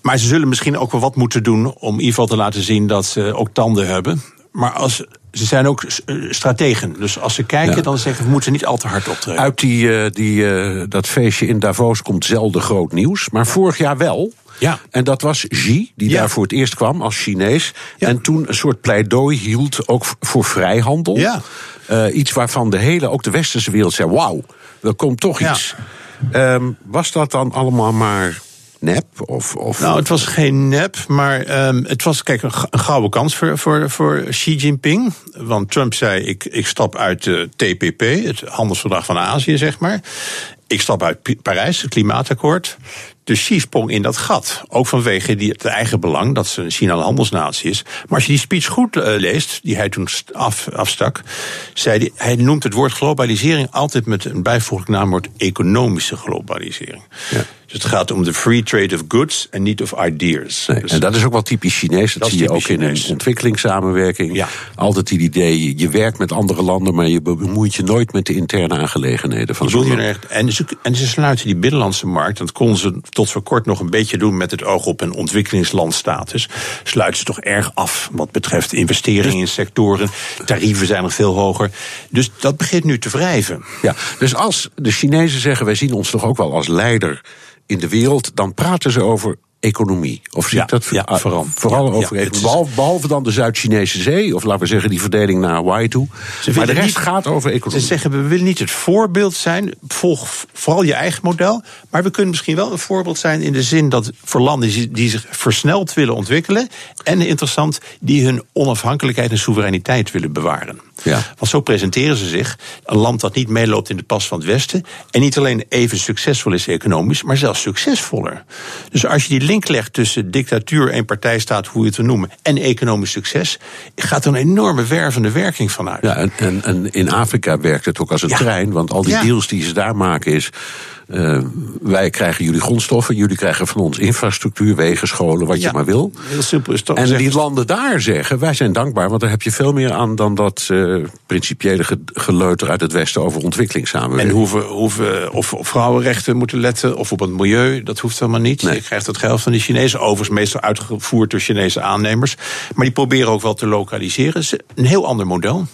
Maar ze zullen misschien ook wel wat moeten doen om in ieder geval te laten zien dat ze ook tanden hebben. Maar als, ze zijn ook strategen. Dus als ze kijken, ja. dan zeggen we, moeten niet al te hard optreden. Uit die, uh, die, uh, dat feestje in Davos komt zelden groot nieuws. Maar vorig jaar wel. Ja. En dat was Xi, die ja. daar voor het eerst kwam als Chinees. Ja. En toen een soort pleidooi hield ook voor vrijhandel. Ja. Uh, iets waarvan de hele, ook de westerse wereld zei: wauw, er komt toch iets. Um, was dat dan allemaal maar nep? Of, of... Nou, het was geen nep, maar um, het was kijk, een, een gouden kans voor, voor, voor Xi Jinping. Want Trump zei: ik, ik stap uit de TPP, het handelsverdrag van Azië, zeg maar. Ik stap uit Parijs, het klimaatakkoord. Dus Xi sprong in dat gat. Ook vanwege die, het eigen belang dat ze China een handelsnatie is. Maar als je die speech goed uh, leest, die hij toen af, afstak, zei hij, hij noemt het woord globalisering altijd met een bijvoeglijk naamwoord economische globalisering. Ja. Dus het gaat om de free trade of goods en niet of ideas. Nee, dus en dat is ook wel typisch Chinees. Dat, Dat zie je ook in een ontwikkelingssamenwerking. Ja. Altijd het idee, je werkt met andere landen, maar je bemoeit je nooit met de interne aangelegenheden van zo'n land. en, ze, en ze sluiten die binnenlandse markt, dat konden ze tot voor kort nog een beetje doen met het oog op een ontwikkelingslandstatus. Sluiten ze toch erg af wat betreft investeringen in sectoren. Tarieven zijn nog veel hoger. Dus dat begint nu te wrijven. Ja, dus als de Chinezen zeggen, wij zien ons toch ook wel als leider in de wereld, dan praten ze over economie. Of zie Ja, dat ja, vooral. vooral Ja, over economie. Behalve, behalve dan de Zuid-Chinese zee, of laten we zeggen die verdeling naar Hawaii toe. Maar de rest niet- gaat over Ze economie. zeggen, we willen niet het voorbeeld zijn. Volg vooral je eigen model. Maar we kunnen misschien wel een voorbeeld zijn in de zin dat voor landen die- die zich versneld willen ontwikkelen. En interessant, die hun onafhankelijkheid en soevereiniteit willen bewaren. Ja. Want zo presenteren ze zich. Een land dat niet meeloopt in de pas van het Westen. En niet alleen even succesvol is economisch, maar zelfs succesvoller. Dus als je die link legt tussen dictatuur en partijstaat, hoe je het wil noemen, en economisch succes, gaat er een enorme wervende werking vanuit. Ja, en, en, en in Afrika werkt het ook als een Ja. trein, want al die Ja. deals die ze daar maken is. Eh, wij krijgen jullie grondstoffen, jullie krijgen van ons infrastructuur, wegen, scholen, wat Ja. je maar wil. Heel simpel is toch En die landen daar zeggen, wij zijn dankbaar, want daar heb je veel meer aan dan dat eh, principiële ge- geleuter uit het Westen over En ontwikkelingssamenwerking. hoeven, hoeven of op vrouwenrechten moeten letten of op het milieu, dat hoeft helemaal niet. Nee. Je krijgt het geld van de Chinezen, overigens meestal uitgevoerd door Chinese aannemers. Maar die proberen ook wel te lokaliseren. Het is een heel ander model.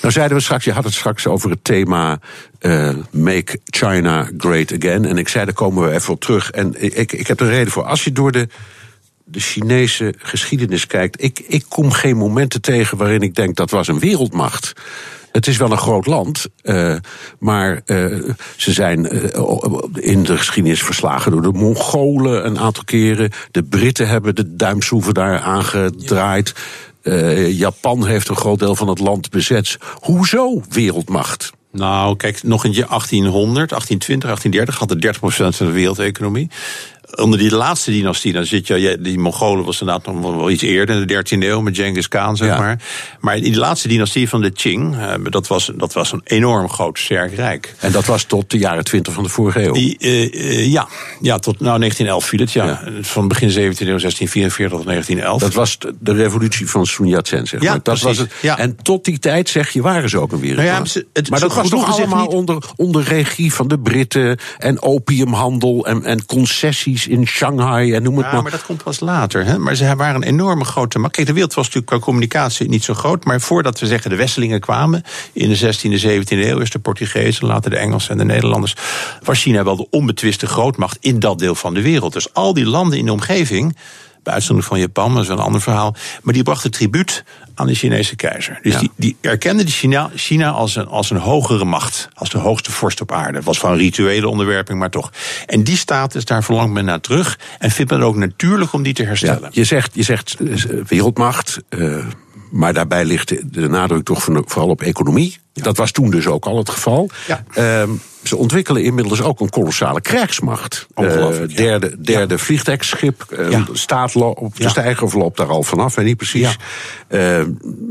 Nou zeiden we straks, je had het straks over het thema eh, Make China Great Again. En ik zei, daar komen we even op terug. En ik, ik heb er reden voor. Als je door de, de Chinese geschiedenis kijkt, ik, ik kom geen momenten tegen waarin ik denk dat was een wereldmacht. Het is wel een groot land, eh, maar eh, ze zijn in de geschiedenis verslagen door de Mongolen een aantal keren. De Britten hebben de duimschroeven daar aangedraaid. Eh, Japan heeft een groot deel van het land bezet. Hoezo wereldmacht? Nou, kijk, nog in 1800, 1820, 1830 had het 30% van de wereldeconomie onder die laatste dynastie, dan zit je, die Mongolen was inderdaad nog wel iets eerder, in de 13e eeuw met Genghis Khan, zeg maar. Maar in die laatste dynastie van de Qing, eh, dat was, dat was een enorm groot, sterk rijk. En dat was tot de jaren 20 van de vorige eeuw? Die, uh, ja. ja, tot nou, 1911 viel het, ja. Van begin 17e eeuw, 1644 tot 1911. Dat was de revolutie van Sun Yat-sen, zeg maar. Ja, dat was het. Ja. En tot die tijd, zeg je, waren ze ook een wereldmacht. Nou het, maar dat was toch allemaal niet... onder, onder regie van de Britten en opiumhandel en, en concessies in Shanghai en noem het ja, maar. maar dat komt pas later. Hè? Maar ze waren een enorme grote macht. Kijk, de wereld was natuurlijk qua communicatie niet zo groot. Maar voordat we zeggen de Westelingen kwamen in de 16e, 17e eeuw, is de Portugezen, later de Engelsen en de Nederlanders, was China wel de onbetwiste grootmacht in dat deel van de wereld. Dus al die landen in de omgeving. Bij uitzondering van Japan, dat is wel een ander verhaal. Maar die brachten tribuut aan de Chinese keizer. Dus Ja. die, die erkenden die China, China als, een, als een hogere macht. Als de hoogste vorst op aarde. Het was van rituele onderwerping, maar toch. En die status, daar verlangt men naar terug. En vindt men ook natuurlijk om die te herstellen. Ja, je zegt, je zegt eh, wereldmacht, eh, maar daarbij ligt de, nadruk toch vooral op economie. Dat was toen dus ook al het geval. Ja. Ehm, ze ontwikkelen inmiddels ook een kolossale krijgsmacht. Ongelooflijk, Eh, ja. derde derde vliegtuigschip eh, Ja. staat op de Ja. stijger of loopt daar al vanaf, weet niet precies. Eh,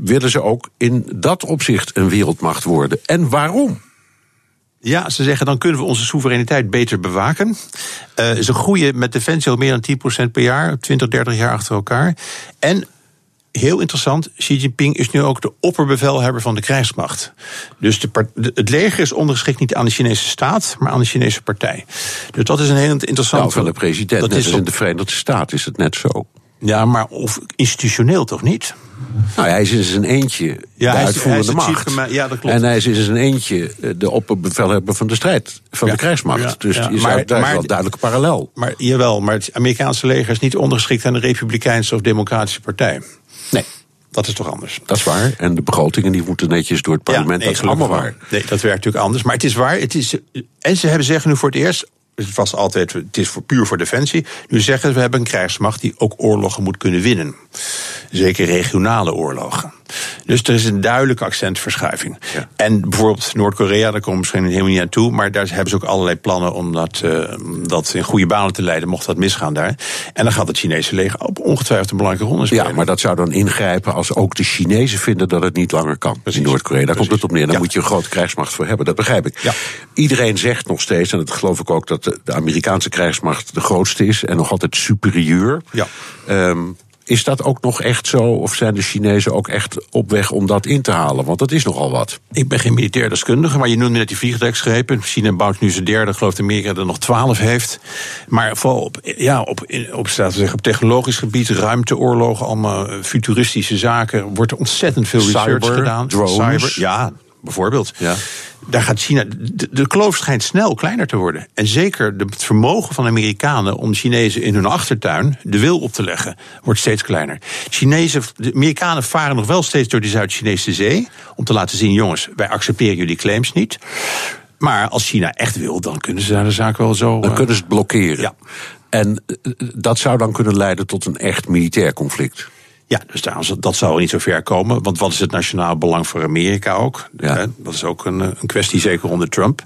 willen ze ook in dat opzicht een wereldmacht worden? En waarom? Ja, ze zeggen dan kunnen we onze soevereiniteit beter bewaken. Eh, ze groeien met defensie al meer dan 10% per jaar, 20, 30 jaar achter elkaar. En heel interessant, Xi Jinping is nu ook de opperbevelhebber van de krijgsmacht. Dus de het leger is ondergeschikt niet aan de Chinese staat, maar aan de Chinese partij. Dus dat is een heel interessant. Nou, van de president, Dat net is als in de Verenigde Staten is het net zo. Ja, maar of institutioneel toch niet? Nou, hij is in zijn eentje Ja, de hij is- hij uitvoerende is macht. ja, dat klopt. En hij is in zijn eentje eh, de opperbevelhebber van de strijd, van Ja, de krijgsmacht. dus je Maar- daar is maar- wel een duidelijke parallel. Maar jawel, maar het Amerikaanse leger is niet ondergeschikt aan de Republikeinse of Democratische partij. Nee, Dat is toch anders? dat is waar. En de begrotingen die moeten netjes door het parlement. nee, dat is allemaal waar. Nee, dat werkt natuurlijk anders. Maar het is waar. Het is, en ze hebben zeggen nu voor het eerst. Het was altijd, het is voor, puur voor defensie. Nu zeggen ze, we hebben een krijgsmacht die ook oorlogen moet kunnen winnen. Zeker regionale oorlogen. Dus er is een duidelijke accentverschuiving. Ja. En bijvoorbeeld Noord-Korea, daar komen we misschien helemaal niet aan toe. Maar daar hebben ze ook allerlei plannen om dat, eh, dat in goede banen te leiden, mocht dat misgaan daar. En dan gaat het Chinese leger ook ongetwijfeld een belangrijke rol spelen. Ja, maar dat zou dan ingrijpen als ook de Chinezen vinden dat het niet langer kan. Precies. In Noord-Korea, daar komt het op neer. Daar Ja. moet je een grote krijgsmacht voor hebben, dat begrijp ik. Ja. Iedereen zegt nog steeds, en dat geloof ik ook, dat de, de Amerikaanse krijgsmacht de grootste is en nog altijd superieur. Ja. Ehm, is dat ook nog echt zo? Of zijn de Chinezen ook echt op weg om dat in te halen? Want dat is nogal wat. Ik ben geen militair deskundige, maar je noemde net die vliegtuigschepen. China bouwt nu zijn derde, geloof ik Amerika er nog twaalf heeft. Maar vooral op, ja, op, op, zeggen, op technologisch gebied, ruimteoorlogen, allemaal eh, futuristische zaken. Wordt er ontzettend veel research Cyber, gedaan. drones. Cyber, ja, bijvoorbeeld. Ja. Daar gaat China. De, de kloof schijnt snel kleiner te worden. En zeker het vermogen van Amerikanen om de Chinezen in hun achtertuin de wil op te leggen, wordt steeds kleiner. Chinezen, de Amerikanen varen nog wel steeds door de Zuid-Chinese zee. Om te laten zien: jongens, wij accepteren jullie claims niet. Maar als China echt wil, dan kunnen ze daar de zaak wel zo. Dan eh, kunnen ze het blokkeren. Ja. En eh, dat zou dan kunnen leiden tot een echt militair conflict. Ja, dus daar, dat zou niet zo ver komen. Want wat is het nationaal belang voor Amerika ook? Ja. Dat is ook een, eh, een kwestie, zeker onder Trump.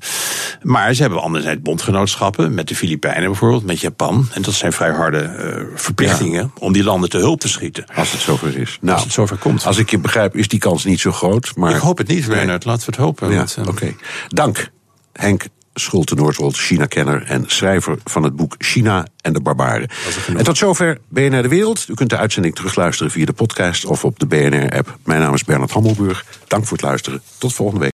Maar ze hebben anderzijds bondgenootschappen met de Filipijnen bijvoorbeeld, met Japan. En dat zijn vrij harde eh, verplichtingen om die landen te hulp te schieten. Als het zover is. Nou, het zover komt. Als ik je begrijp, is die kans niet zo groot. Maar Ik hoop het niet, Reinhard. Laten we het hopen. Ja, eh, oké. Dank, Henk Schulte-Noordwold, China-kenner en schrijver van het boek China en de Barbaren. En tot zover BNR De Wereld. U kunt de uitzending terugluisteren via de podcast of op de BNR-app. Mijn naam is Bernard Hammelburg. Dank voor het luisteren. Tot volgende week.